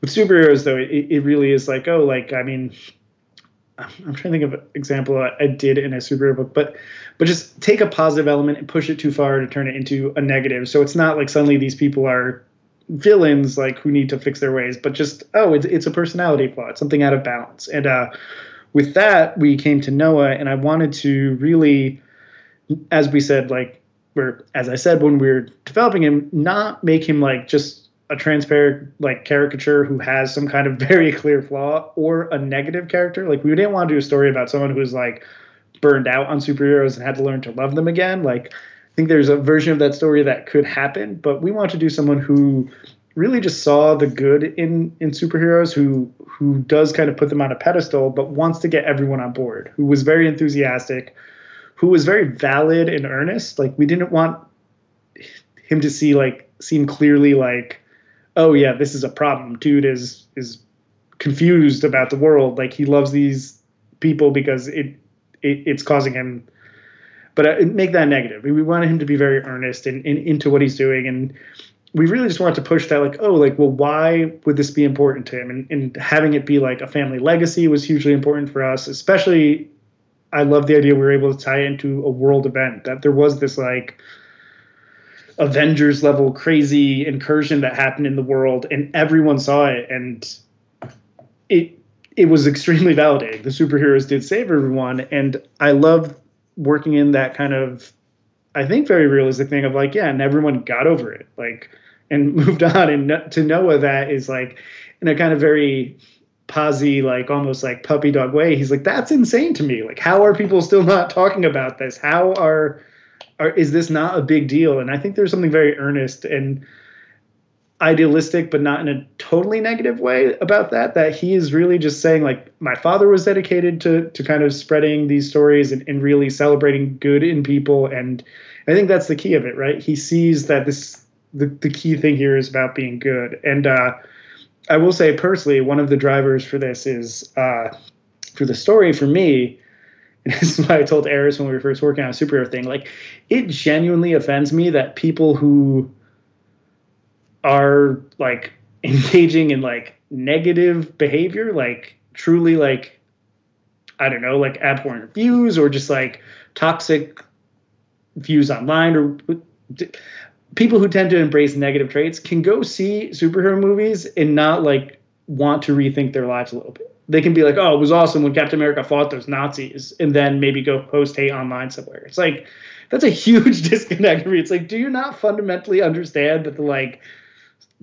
[SPEAKER 2] with superheroes though it, it really is like oh like i mean i'm trying to think of an example i did in a superhero book but but just take a positive element and push it too far to turn it into a negative. So it's not like suddenly these people are villains like who need to fix their ways but just oh it's, it's a personality flaw. It's something out of balance. And uh with that we came to noah and i wanted to really as we said like we're as i said when we were developing him not make him like just a transparent like caricature who has some kind of very clear flaw or a negative character. Like we didn't want to do a story about someone who's like burned out on superheroes and had to learn to love them again. Like I think there's a version of that story that could happen, but we want to do someone who really just saw the good in in superheroes who who does kind of put them on a pedestal but wants to get everyone on board who was very enthusiastic who was very valid and earnest like we didn't want him to see like seem clearly like oh yeah, this is a problem. Dude is is confused about the world. Like he loves these people because it, it it's causing him. But uh, make that negative. We wanted him to be very earnest and, into what he's doing, and we really just wanted to push that. Like, oh, like, well, why would this be important to him? And, and having it be like a family legacy was hugely important for us. Especially, I love the idea we were able to tie into a world event. That there was this like Avengers level crazy incursion that happened in the world, and everyone saw it, and it it was extremely validating. The superheroes did save everyone, and I love working in that kind of, I think, very realistic thing of like, yeah, and everyone got over it, like, and moved on. And to Noah, that is like, in a kind of very posy, like almost like puppy dog way. He's like, that's insane to me. Like, how are people still not talking about this? How are are, is this not a big deal? And I think there's something very earnest and idealistic, but not in a totally negative way about that. That he is really just saying, like, my father was dedicated to to kind of spreading these stories and, and really celebrating good in people. And I think that's the key of it, right? He sees that this the, the key thing here is about being good. And uh, I will say personally, one of the drivers for this is uh, for the story for me this is why I told Eris when we were first working on a superhero thing. Like, it genuinely offends me that people who are like engaging in like negative behavior, like truly like I don't know, like abhorrent views or just like toxic views online or people who tend to embrace negative traits can go see superhero movies and not like want to rethink their lives a little bit they can be like, oh, it was awesome when Captain America fought those Nazis, and then maybe go post hate online somewhere. It's like that's a huge disconnect for me. It's like, do you not fundamentally understand that the like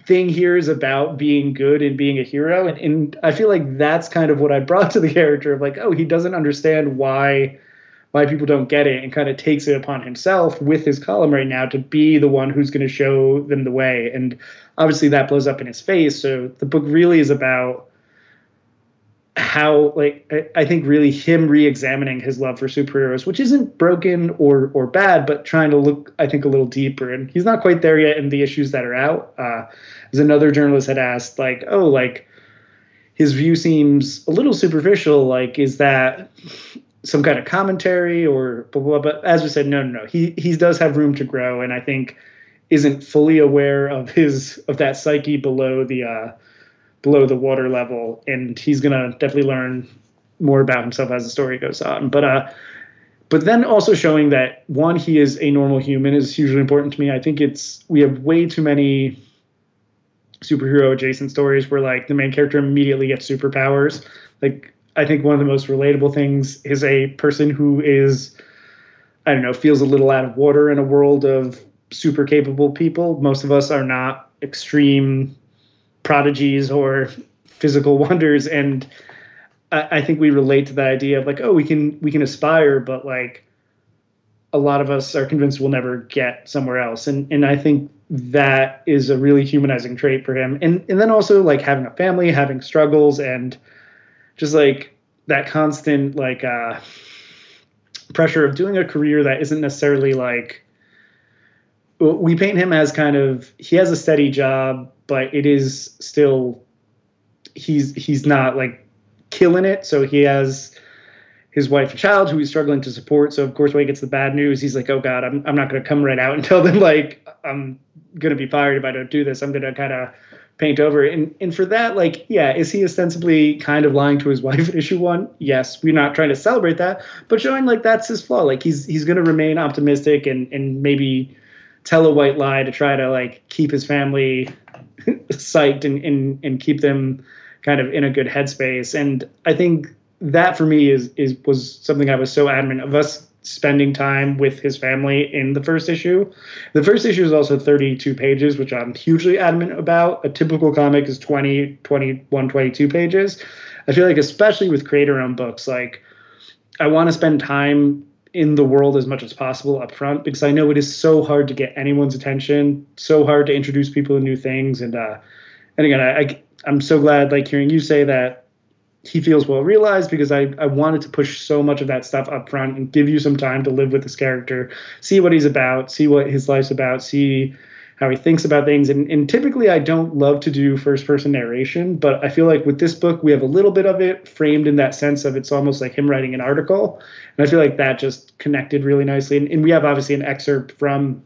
[SPEAKER 2] thing here is about being good and being a hero? And, and I feel like that's kind of what I brought to the character of like, oh, he doesn't understand why why people don't get it and kind of takes it upon himself with his column right now to be the one who's going to show them the way. And obviously that blows up in his face. So the book really is about how like I, I think really him re-examining his love for superheroes which isn't broken or or bad but trying to look i think a little deeper. And he's not quite there yet in the issues that are out. Uh as another journalist had asked like oh like his view seems a little superficial like is that some kind of commentary or blah blah, blah. but as we said no no no. He he does have room to grow and i think isn't fully aware of his of that psyche below the uh, below the water level, and he's gonna definitely learn more about himself as the story goes on. But uh, but then also showing that one, he is a normal human is hugely important to me. I think it's we have way too many superhero adjacent stories where like the main character immediately gets superpowers. Like I think one of the most relatable things is a person who is I don't know, feels a little out of water in a world of super capable people. Most of us are not extreme prodigies or physical wonders and I, I think we relate to that idea of like, oh, we can we can aspire, but like a lot of us are convinced we'll never get somewhere else. And and I think that is a really humanizing trait for him. And and then also like having a family, having struggles and just like that constant like uh pressure of doing a career that isn't necessarily like we paint him as kind of he has a steady job, but it is still he's he's not like killing it. So he has his wife and child who he's struggling to support. So of course when he gets the bad news, he's like, "Oh God, I'm I'm not going to come right out and tell them like I'm going to be fired if I don't do this. I'm going to kind of paint over." And and for that, like, yeah, is he ostensibly kind of lying to his wife at issue one? Yes, we're not trying to celebrate that, but showing like that's his flaw. Like he's he's going to remain optimistic and and maybe tell a white lie to try to like keep his family psyched and and and keep them kind of in a good headspace. And I think that for me is is was something I was so adamant of us spending time with his family in the first issue. The first issue is also 32 pages, which I'm hugely adamant about. A typical comic is 20, 21, 22 pages. I feel like especially with creator owned books, like I want to spend time in the world as much as possible up front because I know it is so hard to get anyone's attention, so hard to introduce people to new things. And uh and again, I, I I'm so glad like hearing you say that he feels well realized because I, I wanted to push so much of that stuff up front and give you some time to live with this character, see what he's about, see what his life's about, see how he thinks about things. And, and typically, I don't love to do first person narration, but I feel like with this book, we have a little bit of it framed in that sense of it's almost like him writing an article. And I feel like that just connected really nicely. And, and we have obviously an excerpt from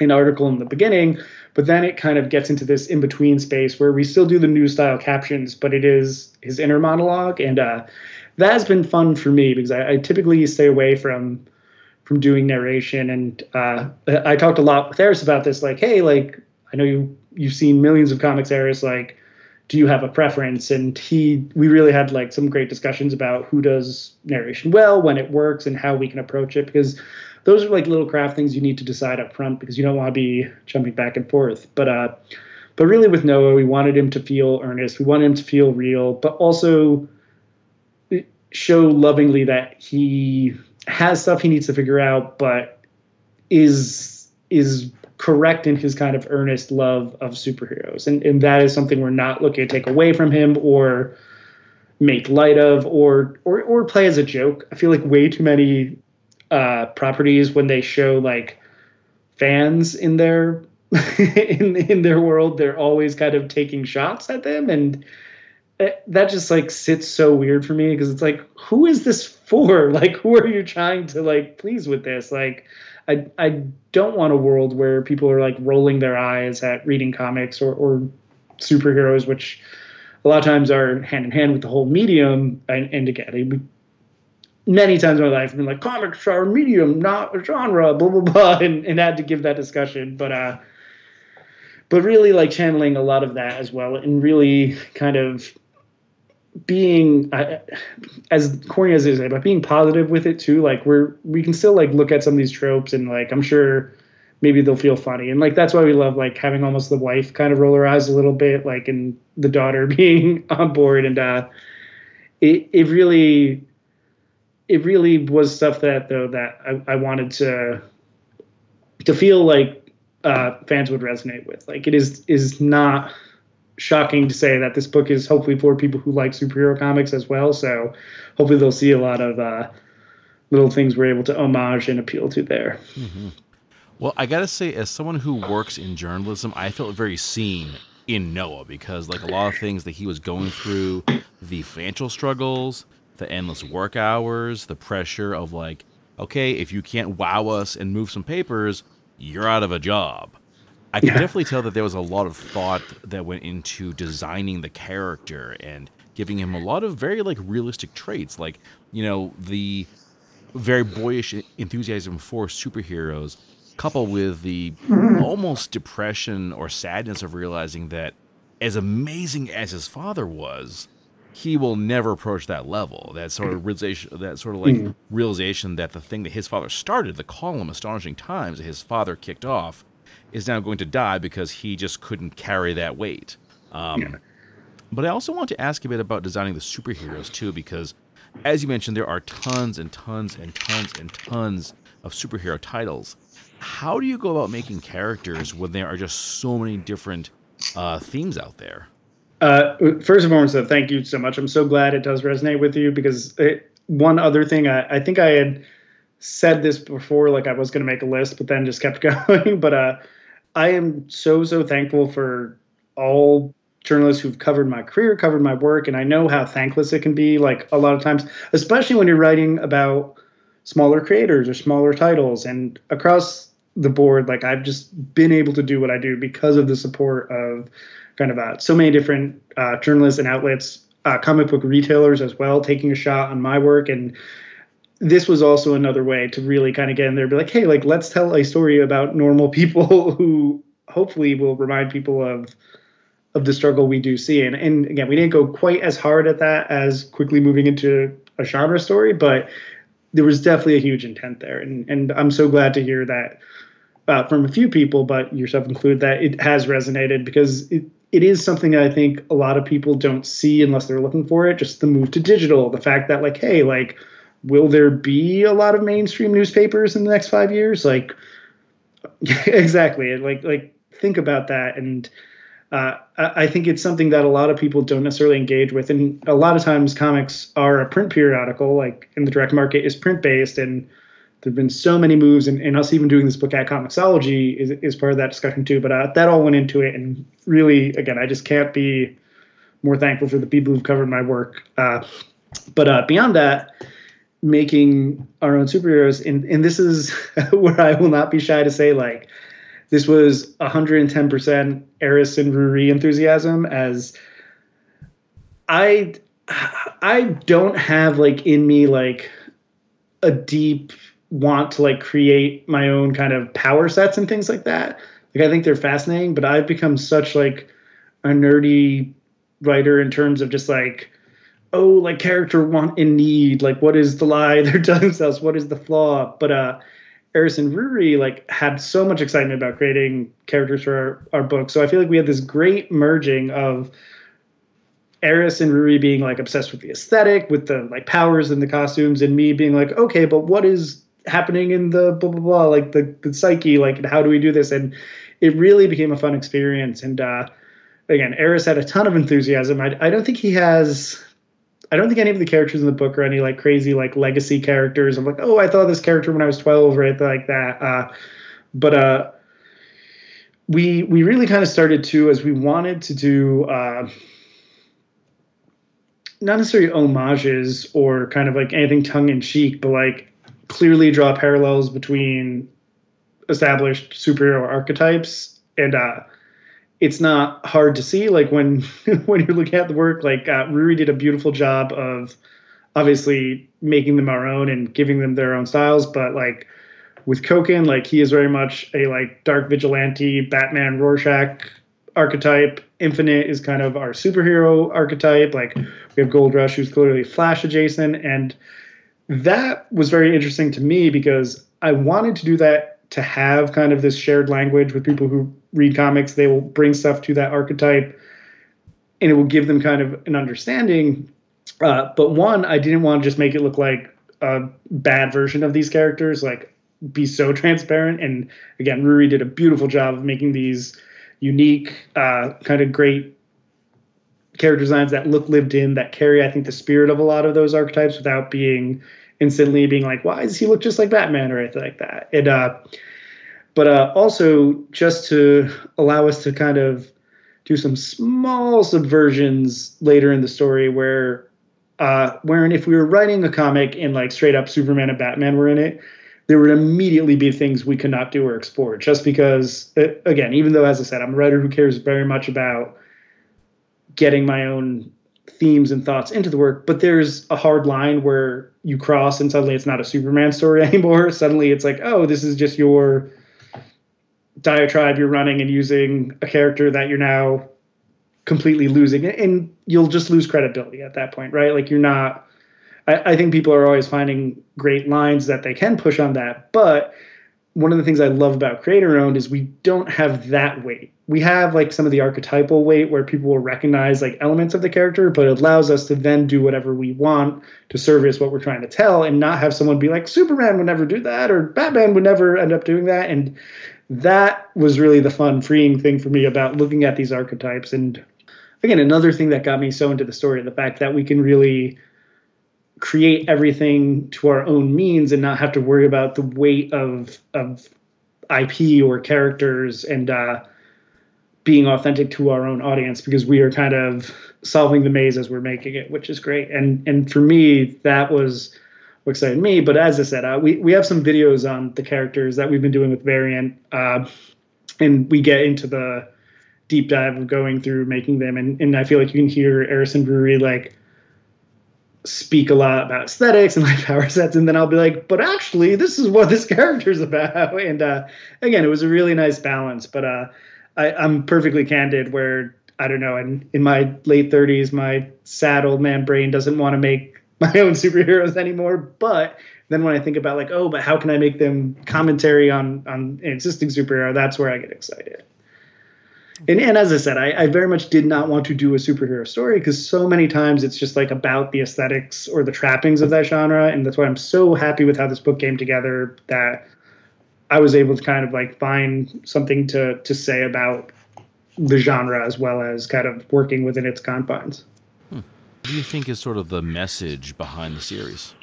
[SPEAKER 2] an article in the beginning but then it kind of gets into this in between space where we still do the new style captions, but it is his inner monologue, and uh, that has been fun for me because I, I, typically stay away from from doing narration. And uh, I talked a lot with Eris about this, like, hey, like I know you you've seen millions of comics, Eris, like. Do you have a preference? And he, we really had like some great discussions about who does narration well, when it works, and how we can approach it. Because those are like little craft things you need to decide up front because you don't want to be jumping back and forth. But uh, but really with Noah, we wanted him to feel earnest. We wanted him to feel real, but also show lovingly that he has stuff he needs to figure out, but is is correct in his kind of earnest love of superheroes. And and that is something we're not looking to take away from him or make light of or or or play as a joke. I feel like way too many uh, properties when they show like fans in their in in their world, they're always kind of taking shots at them, and that just like sits so weird for me because it's like, who is this for? Like, who are you trying to like please with this? Like, I I don't want a world where people are like rolling their eyes at reading comics or or superheroes, which a lot of times are hand in hand with the whole medium. And, and again, many times in my life I've been like comics are a medium, not a genre, blah blah blah, and, and had to give that discussion. But uh but really like channeling a lot of that as well and really kind of being uh, as corny as it is but being positive with it too like we're we can still like look at some of these tropes and like i'm sure maybe they'll feel funny and like that's why we love like having almost the wife kind of roll her eyes a little bit like and the daughter being on board and uh it, it really it really was stuff that though that I, I wanted to to feel like uh, fans would resonate with. Like it is is not shocking to say that this book is hopefully for people who like superhero comics as well. So hopefully they'll see a lot of uh, little things we're able to homage and appeal to there.
[SPEAKER 1] Mm-hmm. Well, I gotta say, as someone who works in journalism, I felt very seen in Noah because, like, a lot of things that he was going through, the financial struggles, the endless work hours, the pressure of like, okay, if you can't wow us and move some papers, you're out of a job. I can yeah. definitely tell that there was a lot of thought that went into designing the character and giving him a lot of very like realistic traits, like you know the very boyish enthusiasm for superheroes, coupled with the almost depression or sadness of realizing that as amazing as his father was, he will never approach that level. That sort of realization, that sort of like mm. realization that the thing that his father started, the column Astonishing Times, that his father kicked off, is now going to die because he just couldn't carry that weight. Um, yeah. But I also want to ask a bit about designing the superheroes too, because as you mentioned, there are tons and tons and tons and tons of superhero titles. How do you go about making characters when there are just so many different uh, themes out there?
[SPEAKER 2] Uh, first and foremost, thank you so much. I'm so glad it does resonate with you because it, one other thing, I, I, think I had said this before, like I was going to make a list, but then just kept going. but uh, I am so so thankful for all journalists who've covered my career, covered my work, and I know how thankless it can be. Like a lot of times, especially when you're writing about smaller creators or smaller titles, and across the board, like I've just been able to do what I do because of the support of kind of uh, so many different uh, journalists and outlets, uh, comic book retailers as well, taking a shot on my work and this was also another way to really kind of get in there, be like, hey, like let's tell a story about normal people who hopefully will remind people of of the struggle we do see. And and again, we didn't go quite as hard at that as quickly moving into a genre story, but there was definitely a huge intent there. And and I'm so glad to hear that uh, from a few people, but yourself included, that it has resonated because it, it is something I think a lot of people don't see unless they're looking for it. Just the move to digital, the fact that like, hey, like will there be a lot of mainstream newspapers in the next five years? Like, exactly. Like, like think about that. And uh, I think it's something that a lot of people don't necessarily engage with. And a lot of times, comics are a print periodical, like in the direct market, is print based. And there have been so many moves, and, and us even doing this book at Comixology is, is part of that discussion too. But uh, that all went into it. And really, again, I just can't be more thankful for the people who've covered my work. Uh, but uh, beyond that, making our own superheroes and and this is where I will not be shy to say like this was 110% Eris and Ruairi enthusiasm as I I don't have like in me like a deep want to like create my own kind of power sets and things like that. Like I think they're fascinating, but I've become such like a nerdy writer in terms of just like oh, like character want and need, like what is the lie they're telling themselves, what is the flaw? But uh Eris and Ruairi like had so much excitement about creating characters for our, our book. So I feel like we had this great merging of Eris and Ruairi being like obsessed with the aesthetic, with the like powers and the costumes, and me being like, okay, but what is happening in the blah blah blah, like the, the psyche, like how do we do this? And it really became a fun experience. And uh again, Eris had a ton of enthusiasm. I, I don't think he has I don't think any of the characters in the book are any like crazy like legacy characters. I'm like, oh, I thought this character when I was 12 or anything like that. Uh, but uh, we we really kind of started to as we wanted to do uh, not necessarily homages or kind of like anything tongue in cheek, but like clearly draw parallels between established superhero archetypes and uh, it's not hard to see like when when you're looking at the work like uh, Ruairi did a beautiful job of obviously making them our own and giving them their own styles but like with Koken like he is very much a like dark vigilante Batman Rorschach archetype. Infinite is kind of our superhero archetype. Like we have Gold Rush who's clearly Flash adjacent and that was very interesting to me because I wanted to do that to have kind of this shared language with people who read comics. They will bring stuff to that archetype, and it will give them kind of an understanding. Uh, but one, I didn't want to just make it look like a bad version of these characters, like be so transparent. And again, Ruairi did a beautiful job of making these unique, uh, kind of great character designs that look lived in, that carry, I think, the spirit of a lot of those archetypes without being instantly being like, why does he look just like Batman or anything like that? And uh, but uh, also just to allow us to kind of do some small subversions later in the story where uh, wherein if we were writing a comic and like straight up Superman and Batman were in it, there would immediately be things we could not do or explore just because it, uh, again even though as i said i'm a writer who cares very much about getting my own themes and thoughts into the work but there's a hard line where you cross and suddenly it's not a superman story anymore suddenly it's like oh this is just your diatribe you're running and using a character that you're now completely losing and you'll just lose credibility at that point right like you're not I, I think people are always finding great lines that they can push on that. But one of the things I love about creator owned is we don't have that weight. We have like some of the archetypal weight where people will recognize like elements of the character, but it allows us to then do whatever we want to service what we're trying to tell and not have someone be like, Superman would never do that or Batman would never end up doing that. And that was really the fun, freeing thing for me about looking at these archetypes. And again, another thing that got me so into the story, the fact that we can really create everything to our own means and not have to worry about the weight of of IP or characters and uh, being authentic to our own audience because we are kind of solving the maze as we're making it, which is great. And and for me, that was what excited me. But as I said, uh, we we have some videos on the characters that we've been doing with Variant, uh, and we get into the deep dive of going through making them. And and I feel like you can hear Eris and Ruairi like speak a lot about aesthetics and like power sets and then i'll be like but actually this is what this character's about and uh, again it was a really nice balance but uh, I, i'm perfectly candid where i don't know in, in my late 30s my sad old man brain doesn't want to make my own superheroes anymore. But then when i think about like oh but how can i make them commentary on on an existing superhero? That's where i get excited. And, and as I said, I, I very much did not want to do a superhero story because so many times it's just like about the aesthetics or the trappings of that genre. And that's why I'm so happy with how this book came together that I was able to kind of like find something to to say about the genre as well as kind of working within its confines.
[SPEAKER 1] Hmm. What do you think is sort of the message behind the series?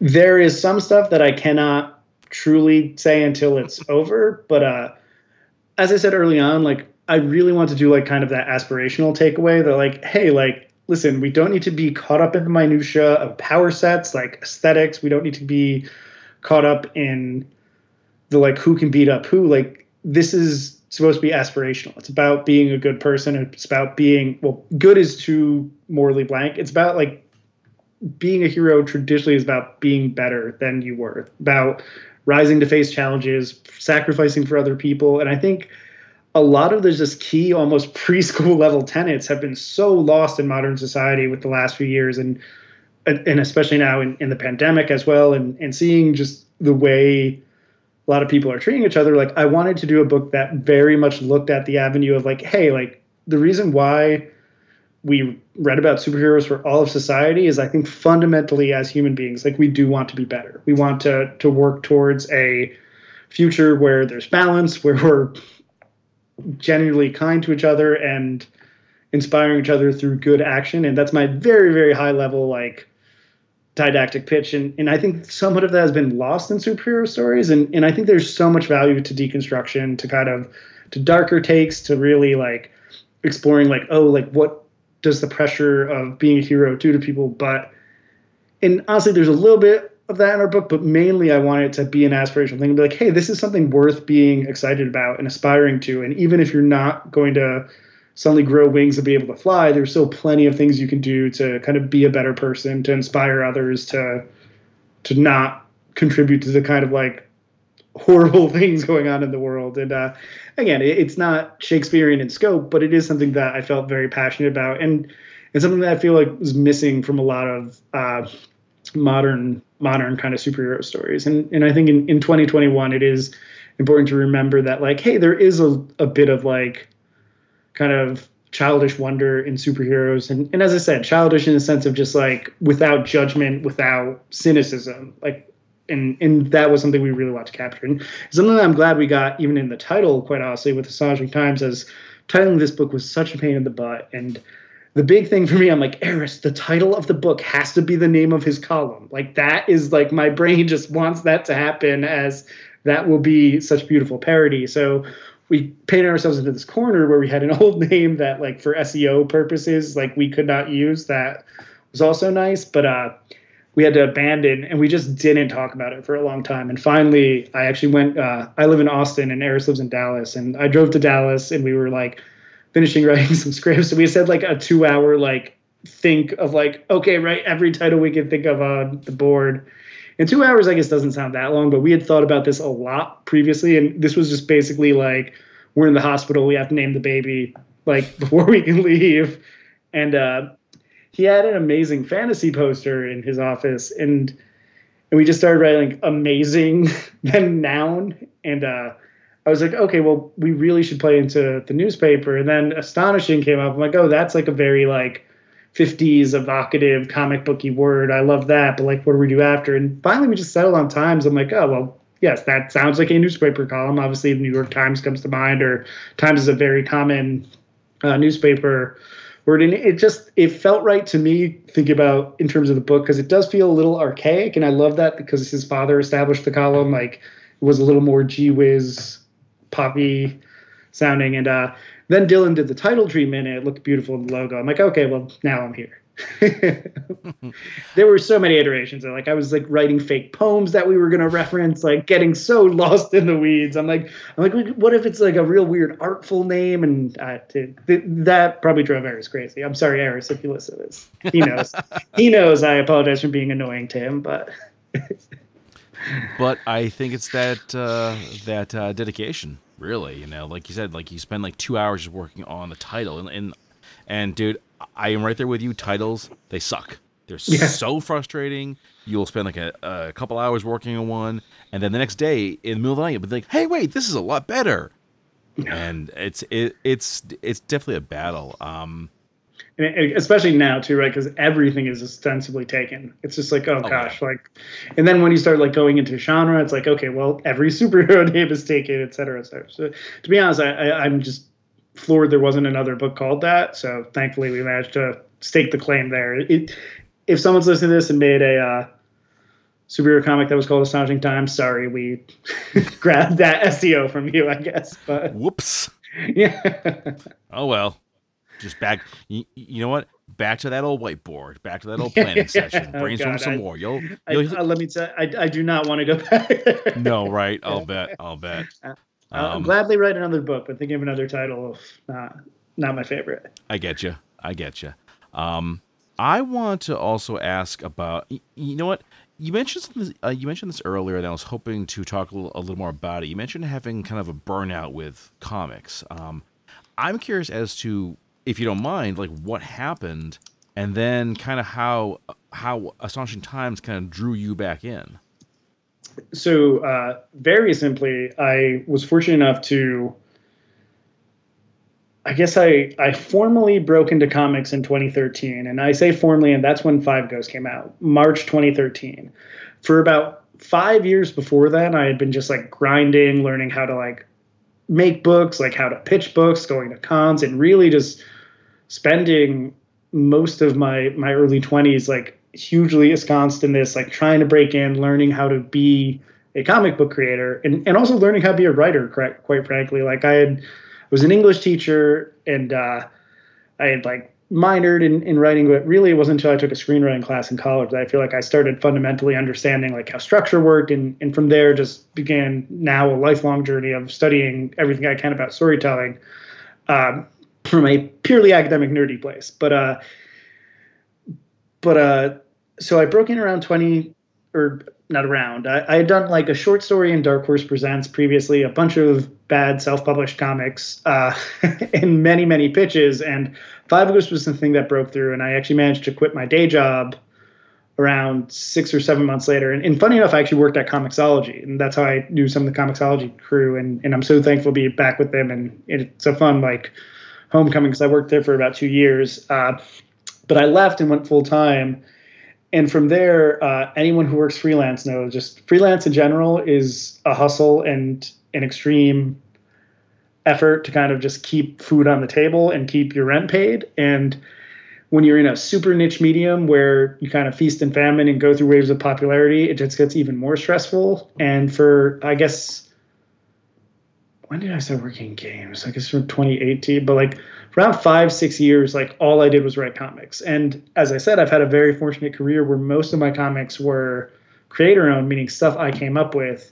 [SPEAKER 2] There is some stuff that I cannot truly say until it's over, but uh, as I said early on, like I really want to do like kind of that aspirational takeaway that like, hey, like, listen, we don't need to be caught up in the minutia of power sets, like aesthetics. We don't need to be caught up in the like who can beat up who. Like this is supposed to be aspirational. It's about being a good person. It's about being well, good is too morally blank. It's about like being a hero traditionally is about being better than you were, about rising to face challenges, sacrificing for other people. And I think a lot of those just key, almost preschool level tenets have been so lost in modern society with the last few years, and and especially now in, in the pandemic as well, and and seeing just the way a lot of people are treating each other. Like I wanted to do a book that very much looked at the avenue of like, hey, like the reason why we read about superheroes for all of society is I think fundamentally as human beings, like we do want to be better. We want to to work towards a future where there's balance, where we're genuinely kind to each other and inspiring each other through good action. And that's my very, very high level, like didactic pitch. And, and I think somewhat of that has been lost in superhero stories. And, and I think there's so much value to deconstruction, to kind of to darker takes, to really like exploring like, oh, like what does the pressure of being a hero do to people? But and honestly, there's a little bit of that in our book, but mainly I want it to be an aspirational thing and be like, hey, this is something worth being excited about and aspiring to. And even if you're not going to suddenly grow wings and be able to fly, there's still plenty of things you can do to kind of be a better person, to inspire others to to not contribute to the kind of like horrible things going on in the world. And uh, again, it's not Shakespearean in scope, but it is something that I felt very passionate about and and something that I feel like was missing from a lot of uh, modern modern kind of superhero stories. And and I think in, in 2021 it is important to remember that like, hey, there is a, a bit of like kind of childish wonder in superheroes and, and as I said, childish in the sense of just like without judgment, without cynicism. Like and and that was something we really wanted to capture. And something that I'm glad we got even in the title, quite honestly, with Astonishing Times as titling this book was such a pain in the butt. And the big thing for me, I'm like, Eris, the title of the book has to be the name of his column. Like that is like my brain just wants that to happen as that will be such beautiful parody. So we painted ourselves into this corner where we had an old name that like for SEO purposes, like we could not use that was also nice. But uh we had to abandon and we just didn't talk about it for a long time and finally i actually went uh, i live in austin and eris lives in dallas and i drove to dallas and we were like finishing writing some scripts so we said like a two hour like think of like okay write every title we can think of on the board and two hours i guess doesn't sound that long but we had thought about this a lot previously and this was just basically like we're in the hospital we have to name the baby like before we can leave and uh he had an amazing fantasy poster in his office and and we just started writing like amazing then noun and uh I was like, okay, well, we really should play into the newspaper. And then astonishing came up. I'm like, oh, that's like a very like 50s evocative comic booky word. I love that. But like, what do we do after? And finally, we just settled on Times. I'm like, oh, well, yes, that sounds like a newspaper column. Obviously, the New York Times comes to mind, or Times is a very common uh, newspaper word. And it just it felt right to me. Think about in terms of the book because it does feel a little archaic, and I love that because his father established the column. Like, it was a little more gee whiz poppy sounding. And uh, then Dylan did the title treatment and it looked beautiful in the logo. I'm like, okay, well, now I'm here. there were so many iterations. Like I was like writing fake poems that we were going to reference, like getting so lost in the weeds. I'm like, I'm like, what if it's like a real weird artful name? And uh, th- that probably drove Eris crazy. I'm sorry, Eris, if you listen to this. He knows. he knows. I apologize for being annoying to him, but.
[SPEAKER 1] but I think it's that uh, that uh, dedication, really. You know, like you said, like you spend like two hours just working on the title, and and, and dude, I am right there with you. Titles they suck. They're yeah. so frustrating. You'll spend like a, a couple hours working on one, and then the next day in the middle of the night, you'll be like, "Hey, wait, this is a lot better." and it's it, it's it's definitely a battle. Um,
[SPEAKER 2] and especially now too, right? Because everything is ostensibly taken. It's just like, oh, oh gosh, like, and then when you start like going into genre, it's like, okay, well, every superhero name is taken, et cetera, et cetera. So to be honest, I, I, I'm just floored there wasn't another book called that. So thankfully, we managed to stake the claim there. It, if someone's listening to this and made a uh, superhero comic that was called Astonishing Times, sorry, we grabbed that SEO from you, I guess. But
[SPEAKER 1] whoops.
[SPEAKER 2] Yeah.
[SPEAKER 1] oh well just back. You, you, know what? Back to that old whiteboard. Back to that old planning session. Oh, Brainstorm oh God, some I, more. You'll. you'll
[SPEAKER 2] I, uh, let me tell. I, I do not want to go back.
[SPEAKER 1] no, right? I'll bet. I'll bet.
[SPEAKER 2] Uh, um, I'll gladly write another book, but thinking of another title, not not my favorite.
[SPEAKER 1] I get you. I get you. Um, I want to also ask about. You know what? You mentioned this, uh, you mentioned this earlier, and I was hoping to talk a little, a little more about it. You mentioned having kind of a burnout with comics. Um, I'm curious as to if you don't mind, like what happened, and then kind of how how Astonishing Times kind of drew you back in.
[SPEAKER 2] So uh, very simply, I was fortunate enough to. I guess I, I formally broke into comics in 2013. And I say formally, and that's when Five Ghosts came out, March 2013. For about five years before that, I had been just like grinding, learning how to like make books, like how to pitch books, going to cons, and really just spending most of my my early 20s like hugely ensconced in this like trying to break in learning how to be a comic book creator and, and also learning how to be a writer quite, quite frankly. Like i had was an english teacher and uh, i had like minored in, in writing but really it wasn't until i took a screenwriting class in college that i feel like i started fundamentally understanding like how structure worked and, and from there just began now a lifelong journey of studying everything i can about storytelling. Um, from a purely academic nerdy place. But uh, but uh, so I broke in around twenty or not around. I, I, had done like a short story in Dark Horse Presents previously, a bunch of bad self-published comics, uh, and many many pitches. And Five Ghosts was the thing that broke through, and I actually managed to quit my day job around six or seven months later. And, and funny enough, I actually worked at Comixology, and that's how I knew some of the Comixology crew. And and I'm so thankful to be back with them. And it's a fun like homecoming because I worked there for about two years. Uh, but I left and went full time. And from there, uh, anyone who works freelance knows just freelance in general is a hustle and an extreme effort to kind of just keep food on the table and keep your rent paid. And when you're in a super niche medium where you kind of feast and famine and go through waves of popularity, it just gets even more stressful. And for, I guess, when did I start working in games? I guess from 2018. But like around five, six years, like all I did was write comics. And as I said, I've had a very fortunate career where most of my comics were creator owned, meaning stuff I came up with.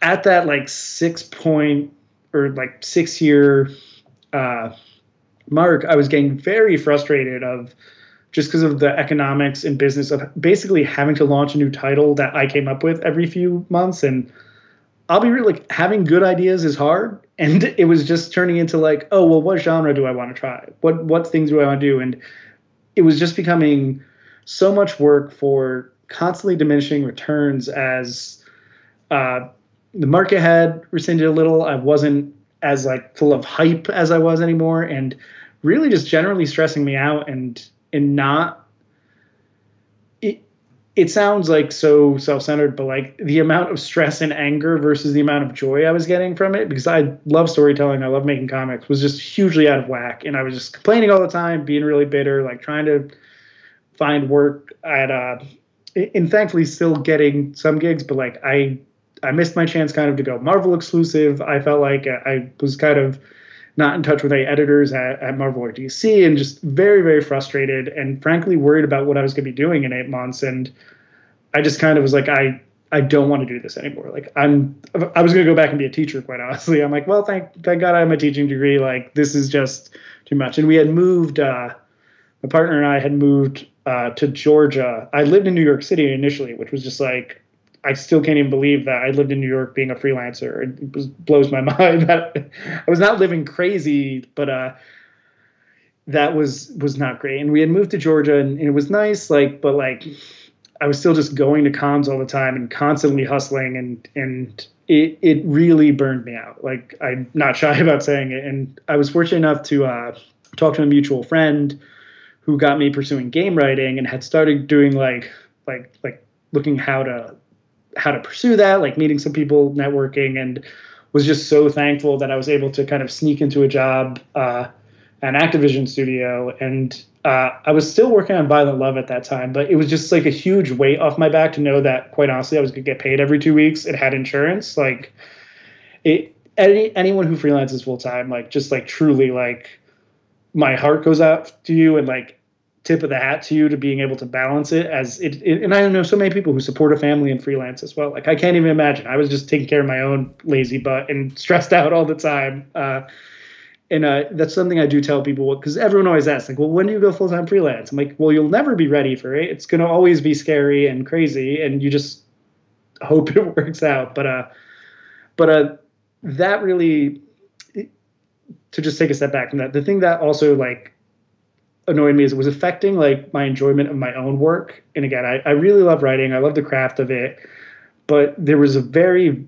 [SPEAKER 2] At that like six point or like six year uh, mark, I was getting very frustrated of just because of the economics and business of basically having to launch a new title that I came up with every few months. And I'll be real, like having good ideas is hard. And it was just turning into like, oh, well, what genre do I want to try? What what things do I want to do? And it was just becoming so much work for constantly diminishing returns as uh, the market had rescinded a little. I wasn't as like full of hype as I was anymore, and really just generally stressing me out and and not it sounds like so self-centered but like the amount of stress and anger versus the amount of joy i was getting from it because i love storytelling i love making comics was just hugely out of whack and i was just complaining all the time being really bitter like trying to find work at uh and thankfully still getting some gigs but like i i missed my chance kind of to go marvel exclusive. I felt like i was kind of not in touch with any editors at, at Marvel or DC, and just very, very frustrated and frankly worried about what I was going to be doing in eight months. And I just kind of was like, I, I don't want to do this anymore. Like I'm, I was going to go back and be a teacher. Quite honestly, I'm like, well, thank, thank God I have a teaching degree. Like this is just too much. And we had moved. Uh, my partner and I had moved uh, to Georgia. I lived in New York City initially, which was just like I still can't even believe that I lived in New York being a freelancer. It was, blows my mind that I was not living crazy, but uh, that was was not great. And we had moved to Georgia, and, and, it was nice, like, but like I was still just going to cons all the time and constantly hustling, and and it it really burned me out. Like I'm not shy about saying it. And I was fortunate enough to uh, talk to a mutual friend who got me pursuing game writing and had started doing like like like looking how to how to pursue that, like meeting some people, networking, and was just so thankful that I was able to kind of sneak into a job uh, at Activision studio. And uh, I was still working on Violent Love at that time, but it was just like a huge weight off my back to know that, quite honestly, I was going to get paid every two weeks. It had insurance. Like, it, any anyone who freelances full time, like, just like truly, like, my heart goes out to you and like tip of the hat to you to being able to balance it as it, it, and i know so many people who support a family and freelance as well. Like i can't even imagine. I was just taking care of my own lazy butt and stressed out all the time. Uh, and uh, that's something i do tell people because everyone always asks like well when do you go full-time freelance? I'm like well you'll never be ready for it. It's going to always be scary and crazy and you just hope it works out. But uh but uh that really to just take a step back from that the thing that also like annoyed me is it was affecting like my enjoyment of my own work. And again, I, I really love writing. I love the craft of it. But there was a very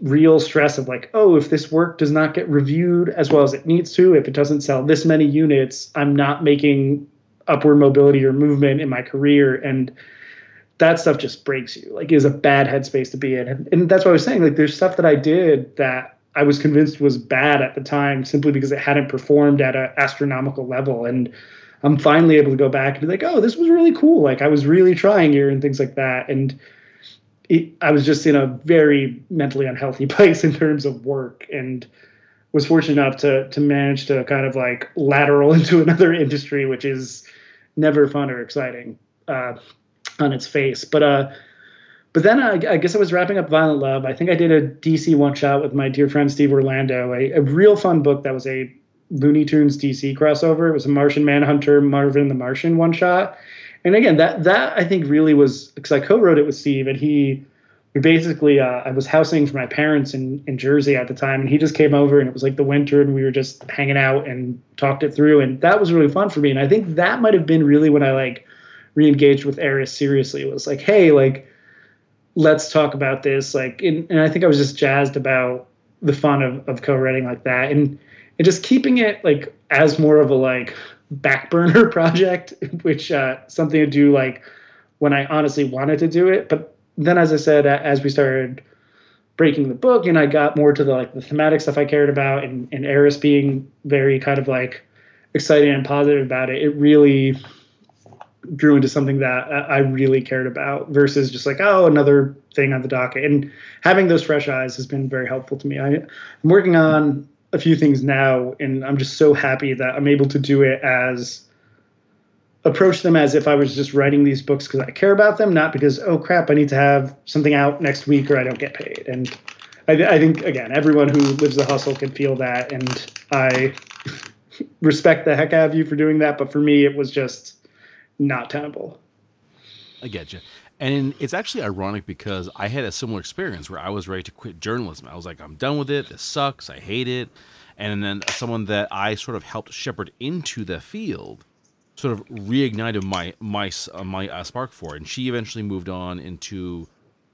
[SPEAKER 2] real stress of like, oh, if this work does not get reviewed as well as it needs to, if it doesn't sell this many units, I'm not making upward mobility or movement in my career. And that stuff just breaks you. Like is a bad headspace to be in. And, and that's what I was saying. Like there's stuff that I did that I was convinced was bad at the time simply because it hadn't performed at an astronomical level. And I'm finally able to go back and be like, oh, this was really cool. Like I was really trying here and things like that. And it, I was just in a very mentally unhealthy place in terms of work and was fortunate enough to to manage to kind of like lateral into another industry, which is never fun or exciting uh, on its face. But uh, but then I, I, guess I was wrapping up Violent Love. I think I did a DC one shot with my dear friend Steve Orlando, a, a real fun book that was a Looney Tunes DC crossover. It was a Martian Manhunter, Marvin the Martian one shot. And again, that that I think really was because I co-wrote it with Steve, and he basically uh, I was housing for my parents in in Jersey at the time, and he just came over, and it was like the winter, and we were just hanging out and talked it through, and that was really fun for me. And I think that might have been really when I like re-engaged with Eris seriously. It was like, hey, like let's talk about this, like, and, and I think I was just jazzed about the fun of of co-writing like that, and and just keeping it like as more of a like back burner project, which uh, something to do like when I honestly wanted to do it. But then, as I said, as we started breaking the book and I got more to the like the thematic stuff I cared about, and and Eris being very kind of like excited and positive about it, it really grew into something that I really cared about versus just like oh another thing on the docket. And having those fresh eyes has been very helpful to me. I, I'm working on a few things now, and I'm just so happy that I'm able to do it as approach them as if I was just writing these books because I care about them, not because oh crap, I need to have something out next week or I don't get paid. And I, I think again, everyone who lives the hustle can feel that, and I respect the heck out of you for doing that. But for me, it was just not tenable.
[SPEAKER 1] I get you. And it's actually ironic because I had a similar experience where I was ready to quit journalism. I was like, I'm done with it. This sucks. I hate it. And then someone that I sort of helped shepherd into the field sort of reignited my my uh, my uh, spark for it. And she eventually moved on into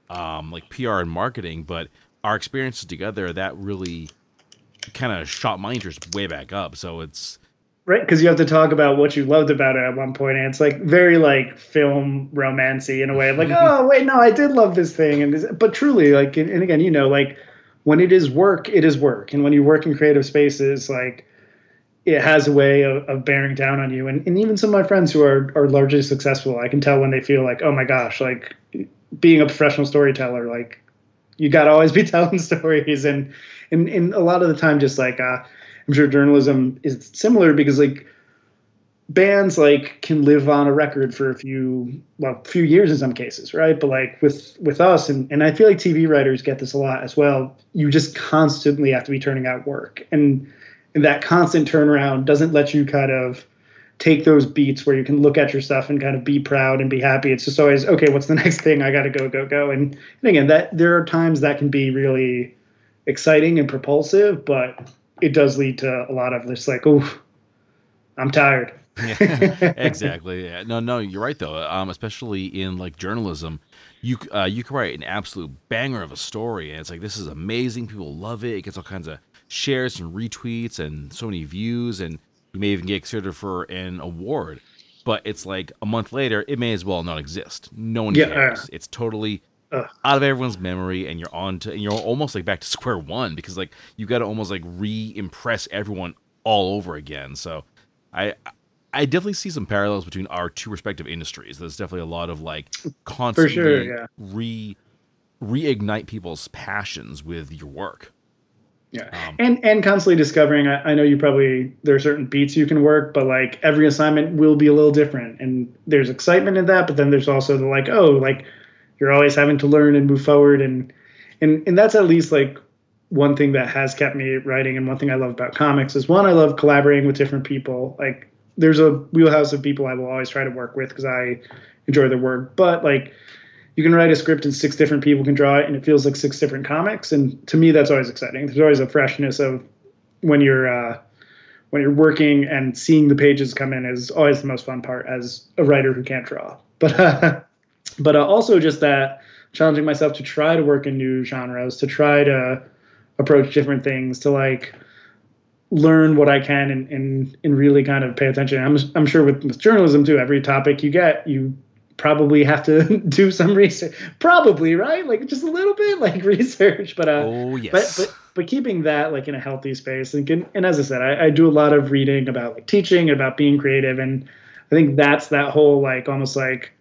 [SPEAKER 1] um, like PR and marketing. But our experiences together that really kind of shot my interest way back up. So it's
[SPEAKER 2] right because you have to talk about what you loved about it at one point and it's like very like film romancy in a way of like oh wait no i did love this thing and this, but truly like and again you know like when it is work it is work and when you work in creative spaces like it has a way of, of bearing down on you and, and even some of my friends who are, are largely successful i can tell when they feel like oh my gosh like being a professional storyteller like you got to always be telling stories and, and and a lot of the time just like uh I'm sure journalism is similar because like bands like can live on a record for a few well few years in some cases right? But like with with us and, and i feel like tv writers get this a lot as well. You just constantly have to be turning out work. And, and that constant turnaround doesn't let you kind of take those beats where you can look at your stuff and kind of be proud and be happy. It's just always okay what's the next thing? I gotta go go go. And, and again that there are times that can be really exciting and propulsive but it does lead to a lot of this like, oh, I'm tired.
[SPEAKER 1] yeah, exactly. Yeah. No, no, you're right though. Um, especially in like journalism, you uh, you can write an absolute banger of a story, and it's like this is amazing. People love it. It gets all kinds of shares and retweets and so many views, and you may even get considered for an award. But it's like a month later, it may as well not exist. No one yeah, cares. It's totally Ugh. out of everyone's memory and you're on to and you're almost like back to square one because like you got to almost like re-impress everyone all over again. So i i definitely see some parallels between our two respective industries. There's definitely a lot of like constantly sure, yeah. re reignite people's passions with your work.
[SPEAKER 2] Yeah. Um, and and constantly discovering I, I know you probably there are certain beats you can work but like every assignment will be a little different. And there's excitement in that but then there's also the like oh like you're always having to learn and move forward. And and and that's at least like one thing that has kept me writing and one thing I love about comics is one I love collaborating with different people. Like there's a wheelhouse of people I will always try to work with because I enjoy their work. But like you can write a script and six different people can draw it and it feels like six different comics. And to me that's always exciting. There's always a freshness of when you're uh, when you're working and seeing the pages come in is always the most fun part as a writer who can't draw. But uh, but uh, also just that challenging myself to try to work in new genres, to try to approach different things, to like learn what I can and, and, and really kind of pay attention. I'm, I'm sure with, with journalism too, every topic you get, you probably have to do some research. Probably, right? Like just a little bit like research, but uh,
[SPEAKER 1] oh yes.
[SPEAKER 2] But but but keeping that like in a healthy space. And can, and as I said, I, I do a lot of reading about like teaching, and about being creative, and I think that's that whole like almost like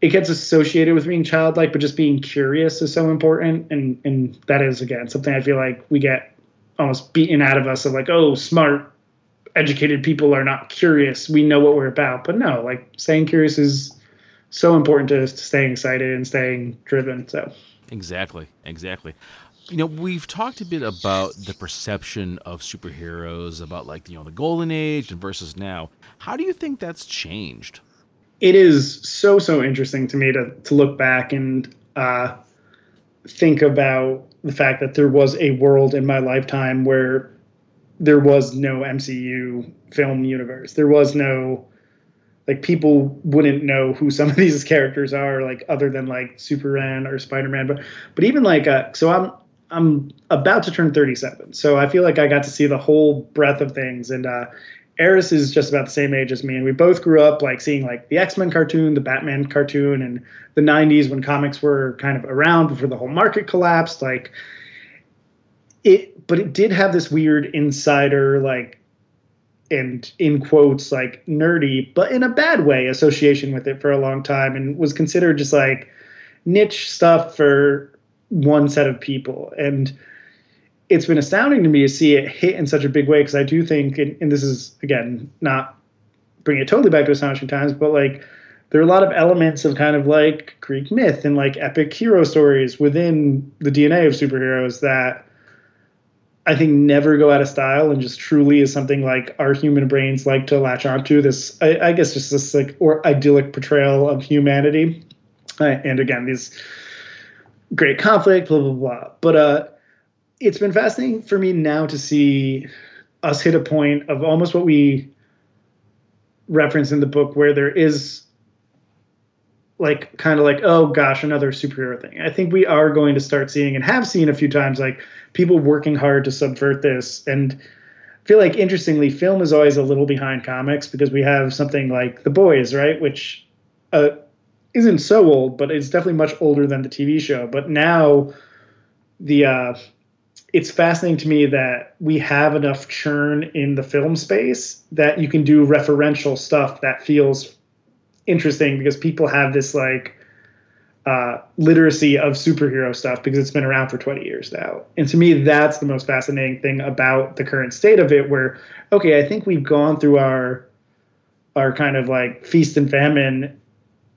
[SPEAKER 2] it gets associated with being childlike, but just being curious is so important. And and that is again something I feel like we get almost beaten out of us of like, oh, smart, educated people are not curious. We know what we're about. But no, like staying curious is so important to, to staying excited and staying driven. So
[SPEAKER 1] exactly, exactly. You know, we've talked a bit about the perception of superheroes, about like you know the golden age and versus now. How do you think that's changed?
[SPEAKER 2] It is so so interesting to me to to look back and uh, think about the fact that there was a world in my lifetime where there was no MCU film universe. There was no like people wouldn't know who some of these characters are like other than like Superman or Spider-Man but but even like uh, so I'm I'm about to turn 37. So I feel like I got to see the whole breadth of things and uh Eris is just about the same age as me, and we both grew up like seeing like the X Men cartoon, the Batman cartoon, and the '90s when comics were kind of around before the whole market collapsed. Like it, but it did have this weird insider like, and in quotes like nerdy, but in a bad way, association with it for a long time, and was considered just like niche stuff for one set of people and it's been astounding to me to see it hit in such a big way because I do think, and, and this is again not bringing it totally back to astonishing times, but like there are a lot of elements of kind of like Greek myth and like epic hero stories within the DNA of superheroes that I think never go out of style and just truly is something like our human brains like to latch onto. This, I, I guess, just this like or idyllic portrayal of humanity. Uh, and again, these great conflict, blah blah blah. But uh, it's been fascinating for me now to see us hit a point of almost what we reference in the book, where there is like kind of like oh gosh another superhero thing. I think we are going to start seeing and have seen a few times like people working hard to subvert this. And I feel like interestingly film is always a little behind comics because we have something like the boys right? Which uh, isn't so old but it's definitely much older than the tv show. But now the uh, it's fascinating to me that we have enough churn in the film space that you can do referential stuff that feels interesting because people have this like uh, literacy of superhero stuff because it's been around for 20 years now. And to me, that's the most fascinating thing about the current state of it. Where okay, I think we've gone through our our kind of like feast and famine,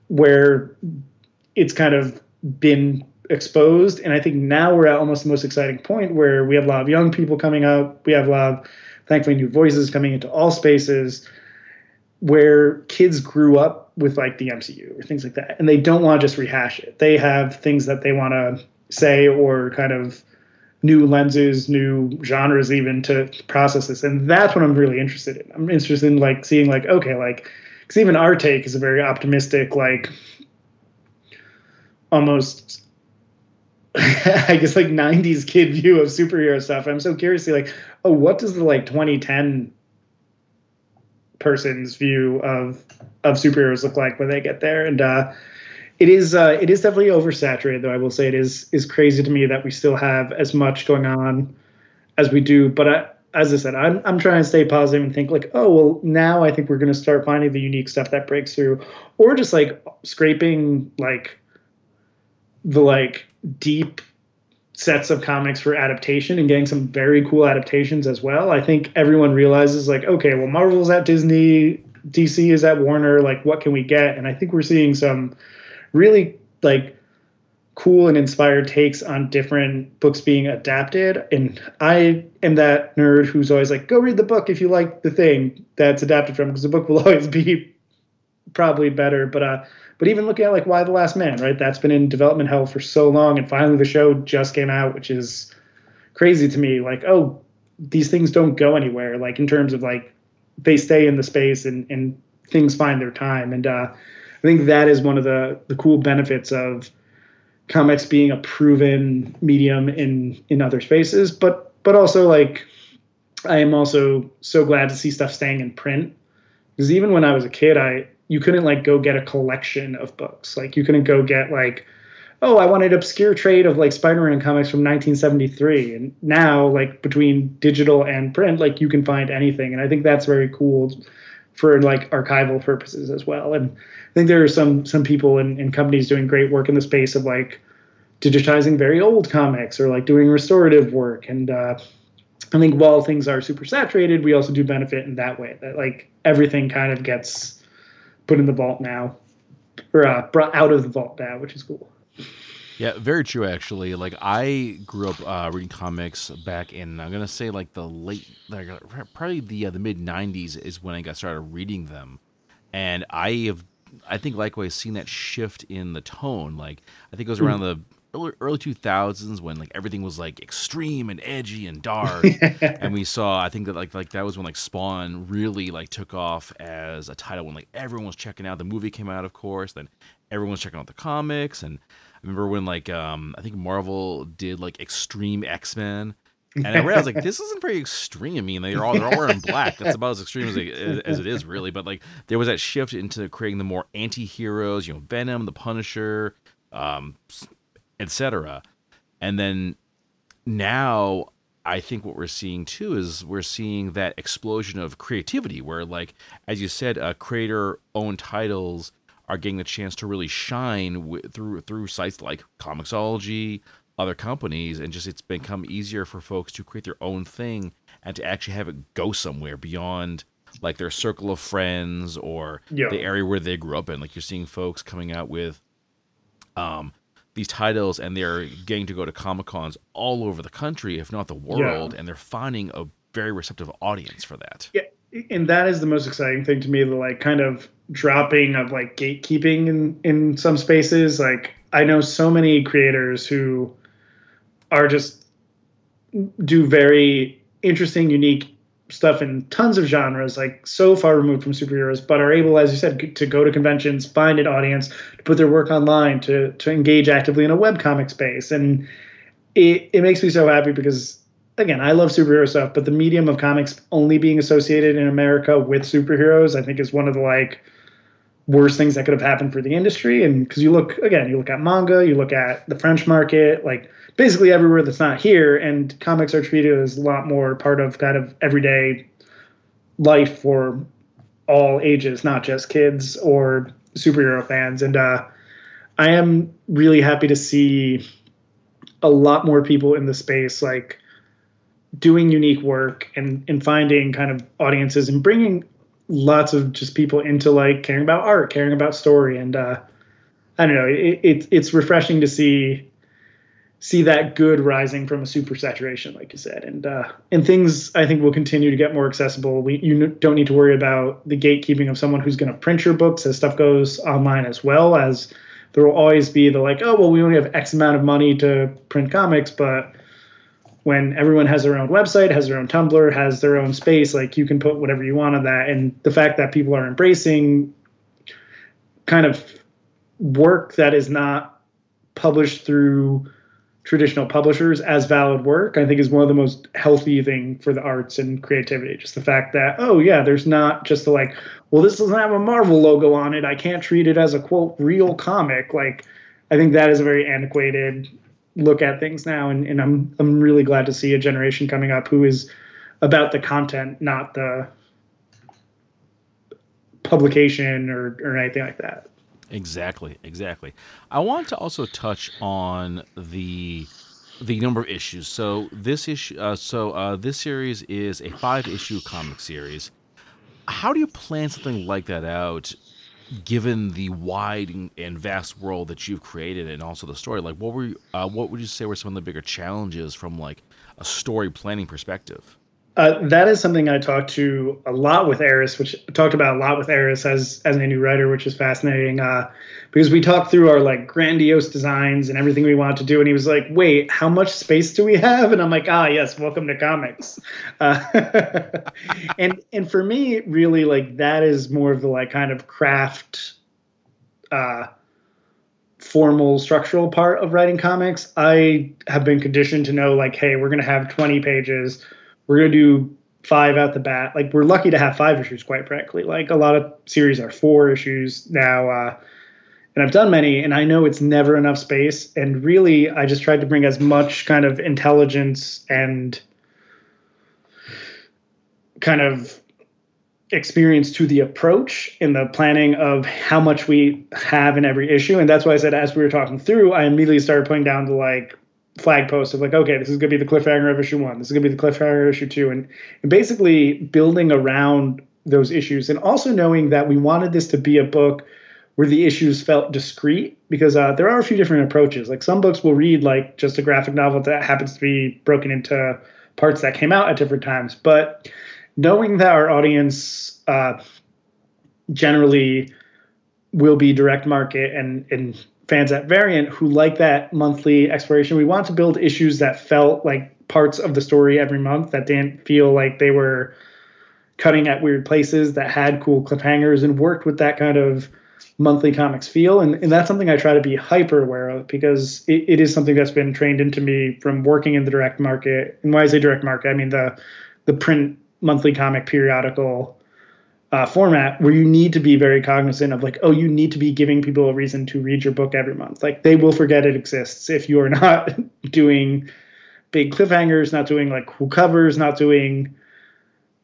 [SPEAKER 2] where it's kind of been exposed, and I think now we're at almost the most exciting point where we have a lot of young people coming up. We have a lot of thankfully new voices coming into all spaces where kids grew up with like the MCU or things like that, and they don't want to just rehash it. They have things that they want to say or kind of new lenses, new genres, even to process this, and that's what I'm really interested in. I'm interested in like seeing like okay, like because even our take is a very optimistic, like almost. I guess like 90s kid view of superhero stuff. I'm so curious to like, oh, what does the like 2010 person's view of of superheroes look like when they get there. And uh, it is uh, it is definitely oversaturated, though. I will say it is is crazy to me that we still have as much going on as we do. But I, as I said, I'm I'm trying to stay positive and think like, oh well, now I think we're going to start finding the unique stuff that breaks through, or just like scraping like the like deep sets of comics for adaptation and getting some very cool adaptations as well. I think everyone realizes like, okay, well, Marvel's at Disney, DC is at Warner. Like, what can we get? And I think we're seeing some really like cool and inspired takes on different books being adapted. And I am that nerd who's always like, go read the book if you like the thing that's adapted from, because the book will always be probably better. But uh, but even looking at like Y: The Last Man, right? That's been in development hell for so long, and finally the show just came out, which is crazy to me. Like, oh, these things don't go anywhere. Like in terms of like they stay in the space and and things find their time. And uh, I think that is one of the the cool benefits of comics being a proven medium in in other spaces. But but also like I am also so glad to see stuff staying in print because even when I was a kid, I you couldn't like go get a collection of books. Like you couldn't go get like, oh, I want an obscure trade of like Spider-Man comics from 1973. And now, like between digital and print, like you can find anything. And I think that's very cool for like archival purposes as well. And I think there are some some people and, and companies doing great work in the space of like digitizing very old comics or like doing restorative work. And uh, I think while things are super saturated, we also do benefit in that way that like everything kind of gets put in the vault now, or uh, brought out of the vault now, which is cool.
[SPEAKER 1] Yeah, very true. Actually, like I grew up uh, reading comics back in I'm gonna say like the late, like probably the uh, the mid '90s is when I got started reading them, and I have I think likewise seen that shift in the tone. Like I think it was around mm. Early, early 2000s when like everything was like extreme and edgy and dark and we saw i think that like like that was when like spawn really like took off as a title when like everyone was checking out the movie came out of course then everyone was checking out the comics and i remember when like um i think marvel did like extreme x-men and I realized like this isn't very extreme. I mean, they're all they're all wearing black. That's about as extreme as it, as it is, really. But like there was that shift into creating the more anti-heroes. You know, Venom, the Punisher, um, etc. And then now I think what we're seeing too is we're seeing that explosion of creativity where like as you said uh, creator owned titles are getting the chance to really shine w- through through sites like Comixology, other companies and just it's become easier for folks to create their own thing and to actually have it go somewhere beyond like their circle of friends or
[SPEAKER 2] Yeah.
[SPEAKER 1] the area where they grew up in like you're seeing folks coming out with um these titles and they're getting to go to comic cons all over the country if not the world and they're finding a very receptive audience for that
[SPEAKER 2] Yeah, and that is the most exciting thing to me. The like kind of dropping of like gatekeeping in in some spaces. Like I know so many creators who are just do very interesting, unique stuff in tons of genres, like so far removed from superheroes, but are able, as you said, to go to conventions, find an audience, to put their work online, to to engage actively in a webcomic space, and it it makes me so happy because again, I love superhero stuff, but the medium of comics only being associated in America with superheroes, I think, is one of the like worst things that could have happened for the industry. And because you look again, you look at manga, you look at the French market, like basically everywhere that's not here, and comics are treated as a lot more part of kind of everyday life for all ages, not just kids or superhero fans. And uh, I am really happy to see a lot more people in the space like doing unique work and and finding kind of audiences and bringing lots of just people into like caring about art caring about story and uh i don't know it, it it's refreshing to see see that good rising from a super saturation like you said and uh and things i think will continue to get more accessible. We you don't need to worry about the gatekeeping of someone who's going to print your books as stuff goes online as well as there will always be the like oh well we only have x amount of money to print comics but when everyone has their own website, has their own Tumblr, has their own space, like you can put whatever you want on that. And the fact that people are embracing kind of work that is not published through traditional publishers as valid work, I think is one of the most healthy thing for the arts and creativity. Just the fact that, oh yeah, there's not just the like, well, this doesn't have a Marvel logo on it. I can't treat it as a quote real comic. Like I think that is a very antiquated look at things now and, and I'm I'm really glad to see a generation coming up who is about the content, not the publication or, or anything like that.
[SPEAKER 1] Exactly, exactly. I want to also touch on the the number of issues. So this issue, uh, so uh, this series is a five issue comic series. How do you plan something like that out, given the wide and- vast world that you've created, and also the story? Like, what were you, uh, what would you say were some of the bigger challenges from like a story planning perspective?
[SPEAKER 2] Uh, that is something I talked to a lot with Eris, which talked about a lot with Eris as as a new writer, which is fascinating. Uh, because we talked through our like grandiose designs and everything we wanted to do, and he was like, "Wait, how much space do we have?" And I'm like, "Ah, yes, welcome to comics." Uh, and and for me, really, like that is more of the like kind of craft. Uh, formal structural part of writing comics i have been conditioned to know like hey we're going to have 20 pages we're going to do five out the bat. Like we're lucky to have five issues quite frankly. Like a lot of series are four issues now uh, and i've done many and i know it's never enough space. And really i just tried to bring as much kind of intelligence and kind of experience to the approach in the planning of how much we have in every issue. And that's why I said, as we were talking through, I immediately started putting down the like flag post of like, okay, this is going to be the cliffhanger of issue one. This is going to be the cliffhanger of issue two. And, and basically building around those issues and also knowing that we wanted this to be a book where the issues felt discrete because uh, there are a few different approaches. Like some books will read like just a graphic novel that happens to be broken into parts that came out at different times. But knowing that our audience uh, generally will be direct market and, and fans at Variant who like that monthly exploration, we want to build issues that felt like parts of the story every month that didn't feel like they were cutting at weird places that had cool cliffhangers and worked with that kind of monthly comics feel. And, and that's something i try to be hyper aware of because it, it is something that's been trained into me from working in the direct market. And why i say direct market i mean the the print monthly comic periodical uh, format where you need to be very cognizant of like oh you need to be giving people a reason to read your book every month. Like they will forget it exists if you are not doing big cliffhangers not doing like cool covers not doing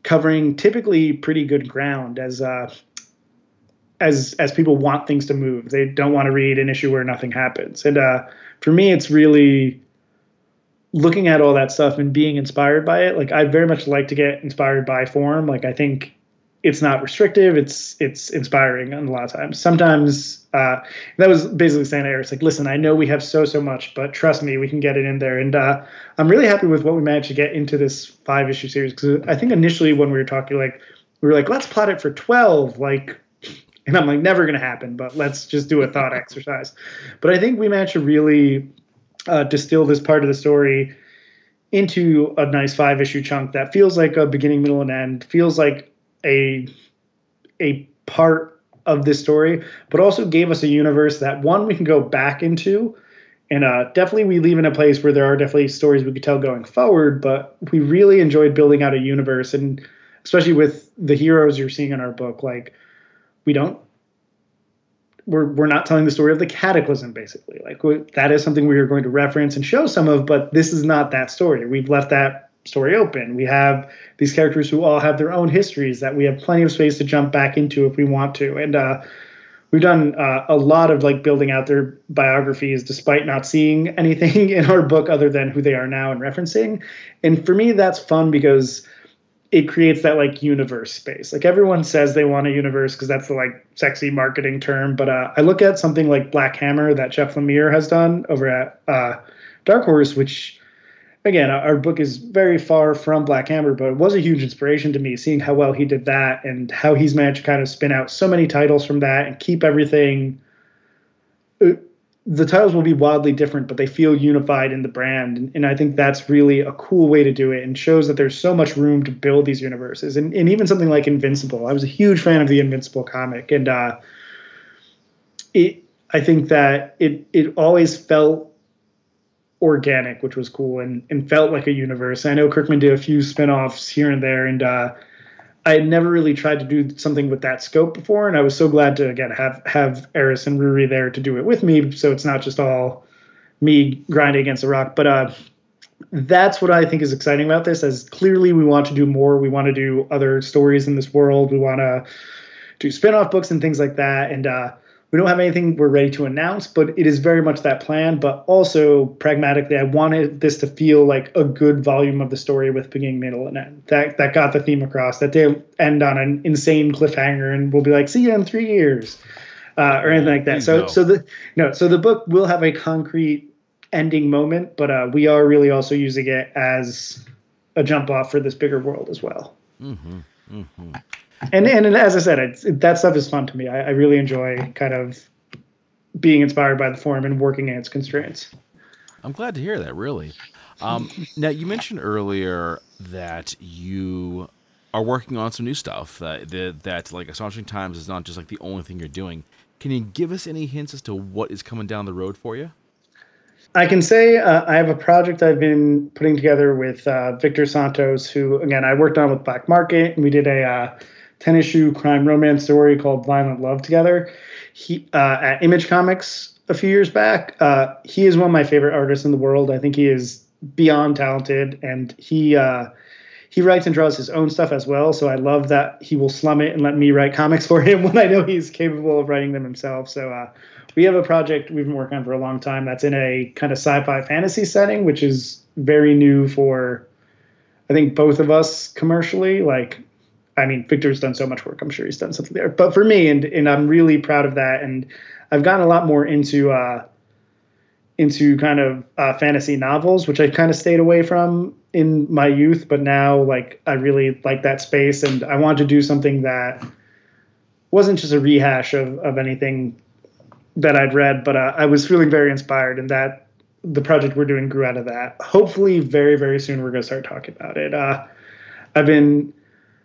[SPEAKER 2] covering typically pretty good ground as uh as as people want things to move. They don't want to read an issue where nothing happens. And uh for me it's really looking at all that stuff and being inspired by it, like I very much like to get inspired by form. Like I think it's not restrictive. It's it's inspiring and a lot of times. Sometimes uh, that was basically saying to Eric, like, listen, I know we have so so much, but trust me, we can get it in there. And uh, I'm really happy with what we managed to get into this five issue series because I think initially when we were talking, like we were like, let's plot it for twelve, like. And I'm like, never going to happen, but let's just do a thought exercise. But I think we managed to really uh, distill this part of the story into a nice five issue chunk that feels like a beginning, middle, and end. Feels like a a part of this story, but also gave us a universe that one we can go back into, and uh, definitely we leave in a place where there are definitely stories we could tell going forward. But we really enjoyed building out a universe, and especially with the heroes you're seeing in our book, like we don't we're we're not telling the story of the cataclysm basically like that is something we are going to reference and show some of but this is not that story we've left that story open we have these characters who all have their own histories that we have plenty of space to jump back into if we want to and uh, we've done uh, a lot of like building out their biographies despite not seeing anything in our book other than who they are now and referencing and for me that's fun because it creates that like universe space. Like everyone says they want a universe because that's the like sexy marketing term. But uh, I look at something like Black Hammer that Jeff Lemire has done over at uh, Dark Horse, which again, our book is very far from Black Hammer, but it was a huge inspiration to me seeing how well he did that and how he's managed to kind of spin out so many titles from that and keep everything uh, the titles will be wildly different, but they feel unified in the brand. And, and, I think that's really a cool way to do it and shows that there's so much room to build these universes. And, and even something like Invincible. I was a huge fan of the Invincible comic. And uh, it, I think that it, it always felt organic, which was cool and, and felt like a universe. I know Kirkman did a few spin-offs here and there. And uh, I had never really tried to do something with that scope before, and I was so glad to again have have Eris and Ruairi there to do it with me, so it's not just all me grinding against a rock. But uh, that's what I think is exciting about this. As clearly we want to do more, we want to do other stories in this world. We want to do spin-off books and things like that, and uh, we don't have anything we're ready to announce, but it is very much that plan. But also pragmatically, I wanted this to feel like a good volume of the story with beginning, middle, and end. That that got the theme across. That they end on an insane cliffhanger, and we'll be like, "See you in three years," uh, or anything like that. so so the no, so the book will have a concrete ending moment, but uh, we are really also using it as a jump off for this bigger world as well. Mm-hmm. Mm-hmm and and as I said, it's, that stuff is fun to me. I, I, really enjoy kind of being inspired by the form and working in its constraints.
[SPEAKER 1] I'm glad to hear that. Really. Um, now you mentioned earlier that you are working on some new stuff. That that, that like astonishing times is not just like the only thing you're doing. Can you give us any hints as to what is coming down the road for you?
[SPEAKER 2] I can say uh, I have a project I've been putting together with uh, Victor Santos, who again I worked on with Black Market, and we did a uh, 10 issue crime romance story called Violent Love together. He uh, at Image Comics a few years back. Uh, he is one of my favorite artists in the world. I think he is beyond talented, and he uh, he writes and draws his own stuff as well. So I love that he will slum it and let me write comics for him when I know he's capable of writing them himself. So uh, we have a project we've been working on for a long time that's in a kind of sci-fi fantasy setting, which is very new for I think both of us commercially. Like I mean, Victor's done so much work. I'm sure he's done something there. But for me, and and I'm really proud of that. And I've gotten a lot more into uh, into kind of uh, fantasy novels, which I kind of stayed away from in my youth. But now, like, I really like that space, and I want to do something that wasn't just a rehash of of anything that I'd read, but uh, I was feeling very inspired, and that the project we're doing grew out of that. Hopefully, very very soon we're going to start talking about it. Uh, I've been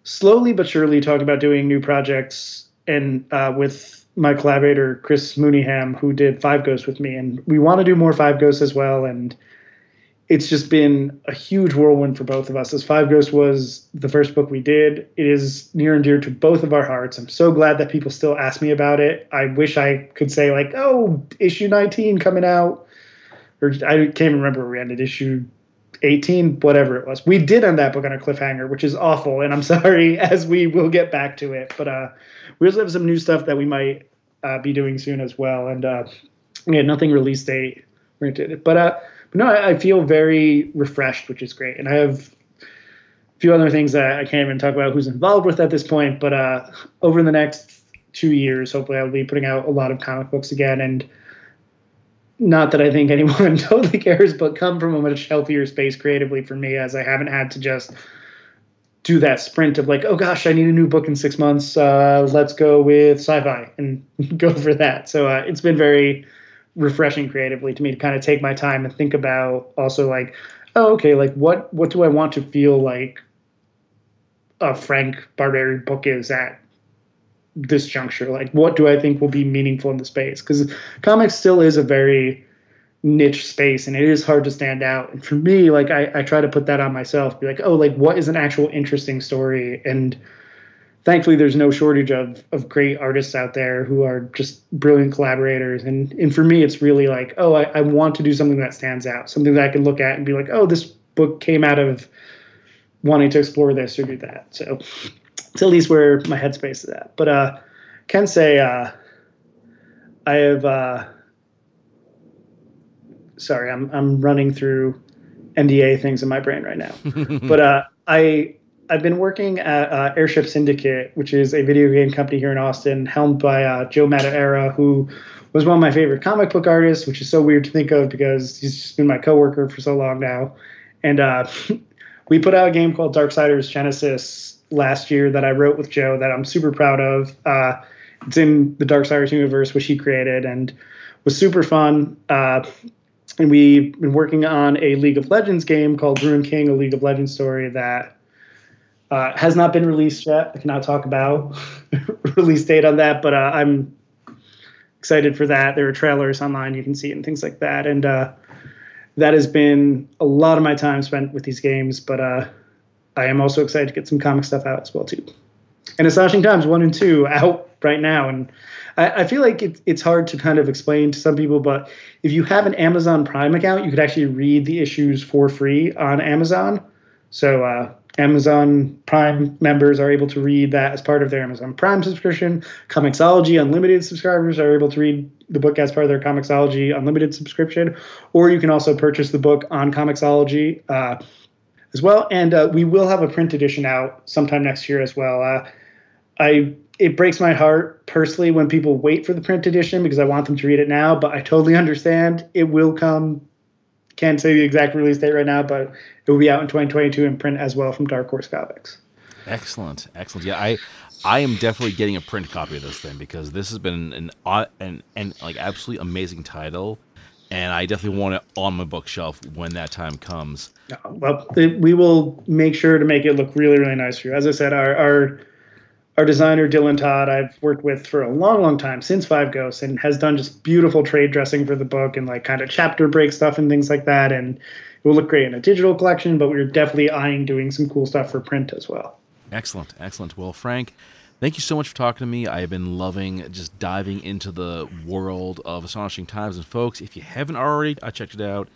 [SPEAKER 2] slowly but surely talking about doing new projects and uh, with my collaborator Chris Mooneyham, who did Five Ghosts with me, and we want to do more Five Ghosts as well. And it's just been a huge whirlwind for both of us. As Five Ghosts was the first book we did, it is near and dear to both of our hearts. I'm so glad that people still ask me about it. I wish I could say like, "Oh, issue 19 coming out," or I can't even remember where we ended issue 18, whatever it was. We did end that book on a cliffhanger, which is awful, and I'm sorry, as we will get back to it. But uh, we also have some new stuff that we might uh, be doing soon as well, and uh, yeah, nothing release date oriented. But uh, no, I, I feel very refreshed, which is great. And I have a few other things that I can't even talk about who's involved with at this point. But uh, over the next two years, hopefully, I'll be putting out a lot of comic books again. And not that I think anyone totally cares, but come from a much healthier space creatively for me, as I haven't had to just do that sprint of like, oh gosh, I need a new book in six months. Uh, let's go with sci-fi and go for that. So uh, it's been very refreshing creatively to me to kind of take my time and think about also like, oh, okay, like what what do I want to feel like a Frank Barbiere book is at this juncture? Like, what do I think will be meaningful in the space? Because comics still is a very niche space and it is hard to stand out. And for me, like I, I try to put that on myself, be like, oh, like what is an actual interesting story? And thankfully there's no shortage of of great artists out there who are just brilliant collaborators. And and for me it's really like, oh, I, I want to do something that stands out, something that I can look at and be like, oh, this book came out of wanting to explore this or do that. So it's at least where my headspace is at. But uh can say uh I have uh sorry, I'm I'm running through NDA things in my brain right now. but uh, I I've been working at uh, Airship Syndicate, which is a video game company here in Austin, helmed by uh, Joe Madureira, who was one of my favorite comic book artists, which is so weird to think of because he's just been my coworker for so long now. And uh, we put out a game called Darksiders Genesis last year that I wrote with Joe that I'm super proud of. Uh, it's in the Darksiders universe, which he created, and was super fun. Uh, and we've been working on a League of Legends game called Ruined King, a League of Legends story that uh, has not been released yet. I cannot talk about release date on that, but uh, I'm excited for that. There are trailers online you can see and things like that, and uh, that has been a lot of my time spent with these games. But uh, I am also excited to get some comic stuff out as well too. And Astonishing Times one and two out right now, and I, I feel like it, it's hard to kind of explain to some people, but if you have an Amazon Prime account, you could actually read the issues for free on Amazon. So uh, Amazon Prime members are able to read that as part of their Amazon Prime subscription. Comixology Unlimited subscribers are able to read the book as part of their Comixology Unlimited subscription, or you can also purchase the book on Comixology uh, as well. And uh, we will have a print edition out sometime next year as well. Uh, I it breaks my heart personally when people wait for the print edition because I want them to read it now, but I totally understand it will come. Can't say the exact release date right now, but it will be out in 2022 in print as well from Dark Horse Comics.
[SPEAKER 1] Excellent, excellent. Yeah, I I am definitely getting a print copy of this thing because this has been an an an, like absolutely amazing title, and I definitely want it on my bookshelf when that time comes.
[SPEAKER 2] Well, we will make sure to make it look really really nice for you. As I said, our our our designer Dylan Todd, I've worked with for a long, long time since Five Ghosts, and has done just beautiful trade dressing for the book and like kind of chapter break stuff and things like that. And it will look great in a digital collection, but we're definitely eyeing doing some cool stuff for print as well.
[SPEAKER 1] Excellent, excellent. Well, Frank, thank you so much for talking to me. I have been loving just diving into the world of Astonishing Times. And folks, if you haven't already, I checked it out.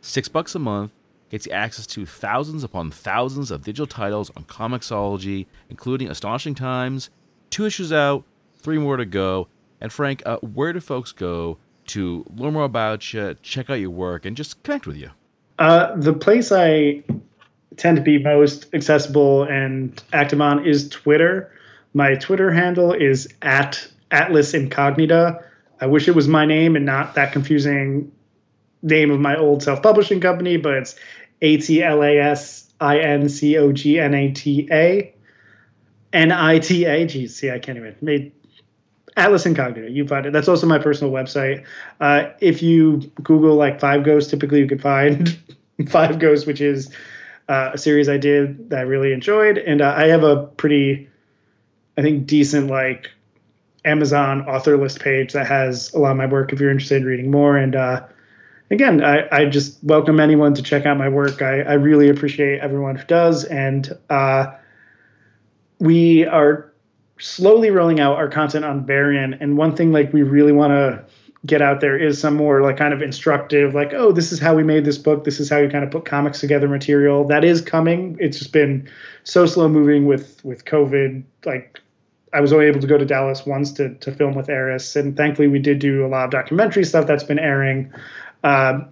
[SPEAKER 1] Six bucks a month gets you access to thousands upon thousands of digital titles on Comixology, including Astonishing Times, two issues out, three more to go. And Frank, uh, where do folks go to learn more about you, check out your work, and just connect with you?
[SPEAKER 2] Uh, the place I tend to be most accessible and active on is Twitter. My Twitter handle is at Atlas Incognita. I wish it was my name and not that confusing name of my old self-publishing company, but it's a T L A S I N C O G N A T A. N I T A. Geez, see, I can't even. Made Atlas Incognito. You find it. That's also my personal website. Uh, if you Google like Five Ghosts, typically you can find Five Ghosts, which is uh, a series I did that I really enjoyed, and uh, I have a pretty, I think, decent like Amazon author list page that has a lot of my work if you're interested in reading more. And uh, again, I, I, just welcome anyone to check out my work. I, I really appreciate everyone who does. And uh, we are slowly rolling out our content on Variant. And one thing like we really want to get out there is some more like kind of instructive, like, oh, this is how we made this book. This is how you kind of put comics together material. That is coming. It's just been so slow moving with with COVID. Like I was only able to go to Dallas once to to film with Eris, and thankfully we did do a lot of documentary stuff that's been airing. Um,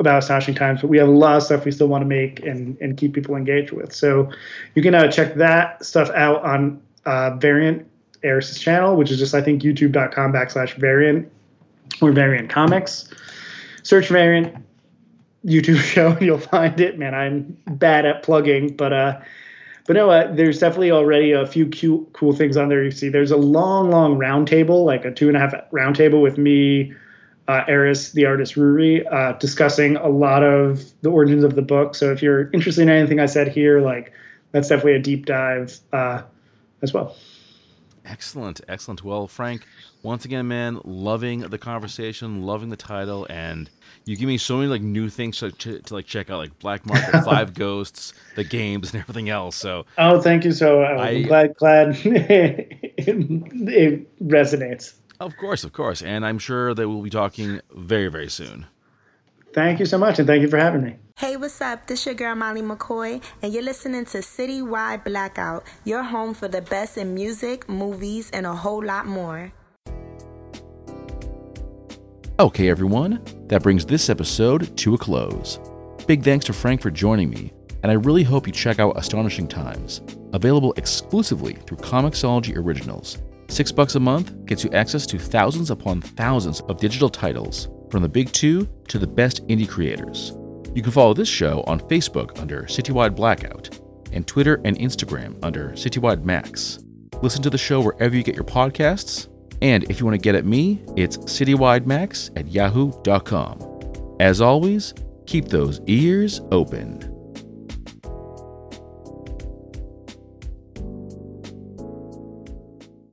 [SPEAKER 2] about Astonishing Times, but we have a lot of stuff we still want to make and, and keep people engaged with. So you can uh, check that stuff out on uh, Variant Eris's channel, which is just, I think, youtube.com backslash variant or variant comics. Search variant YouTube show and you'll find it. Man, I'm bad at plugging, but uh, but no, uh, there's definitely already a few cute, cool things on there. You see, there's a long, long round table, like a two and a half round table with me, uh, Eris, the artist Ruairi, uh, discussing a lot of the origins of the book. So if you're interested in anything I said here, like that's definitely a deep dive uh, as well.
[SPEAKER 4] Excellent, excellent. Well, Frank, once again, man, loving the conversation, loving the title, and you give me so many like new things to, to, to like check out, like Black Market, Five Ghosts, the games, and everything else. So,
[SPEAKER 2] oh, thank you. So uh, I, am glad, glad it, it resonates.
[SPEAKER 4] Of course, of course, and I'm sure that we'll be talking very, very soon.
[SPEAKER 2] Thank you so much, and thank you for having me.
[SPEAKER 5] Hey, what's up? This is your girl Molly McCoy, and you're listening to Citywide Blackout, your home for the best in music, movies, and a whole lot more.
[SPEAKER 1] Okay, everyone, that brings this episode to a close. Big thanks to Frank for joining me, and I really hope you check out Astonishing Times, available exclusively through Comixology Originals. Six bucks a month gets you access to thousands upon thousands of digital titles, from the big two to the best indie creators. You can follow this show on Facebook under Citywide Blackout and Twitter and Instagram under Citywide Max. Listen to the show wherever you get your podcasts. And if you want to get at me, it's citywidemax at yahoo.com. As always, keep those ears open.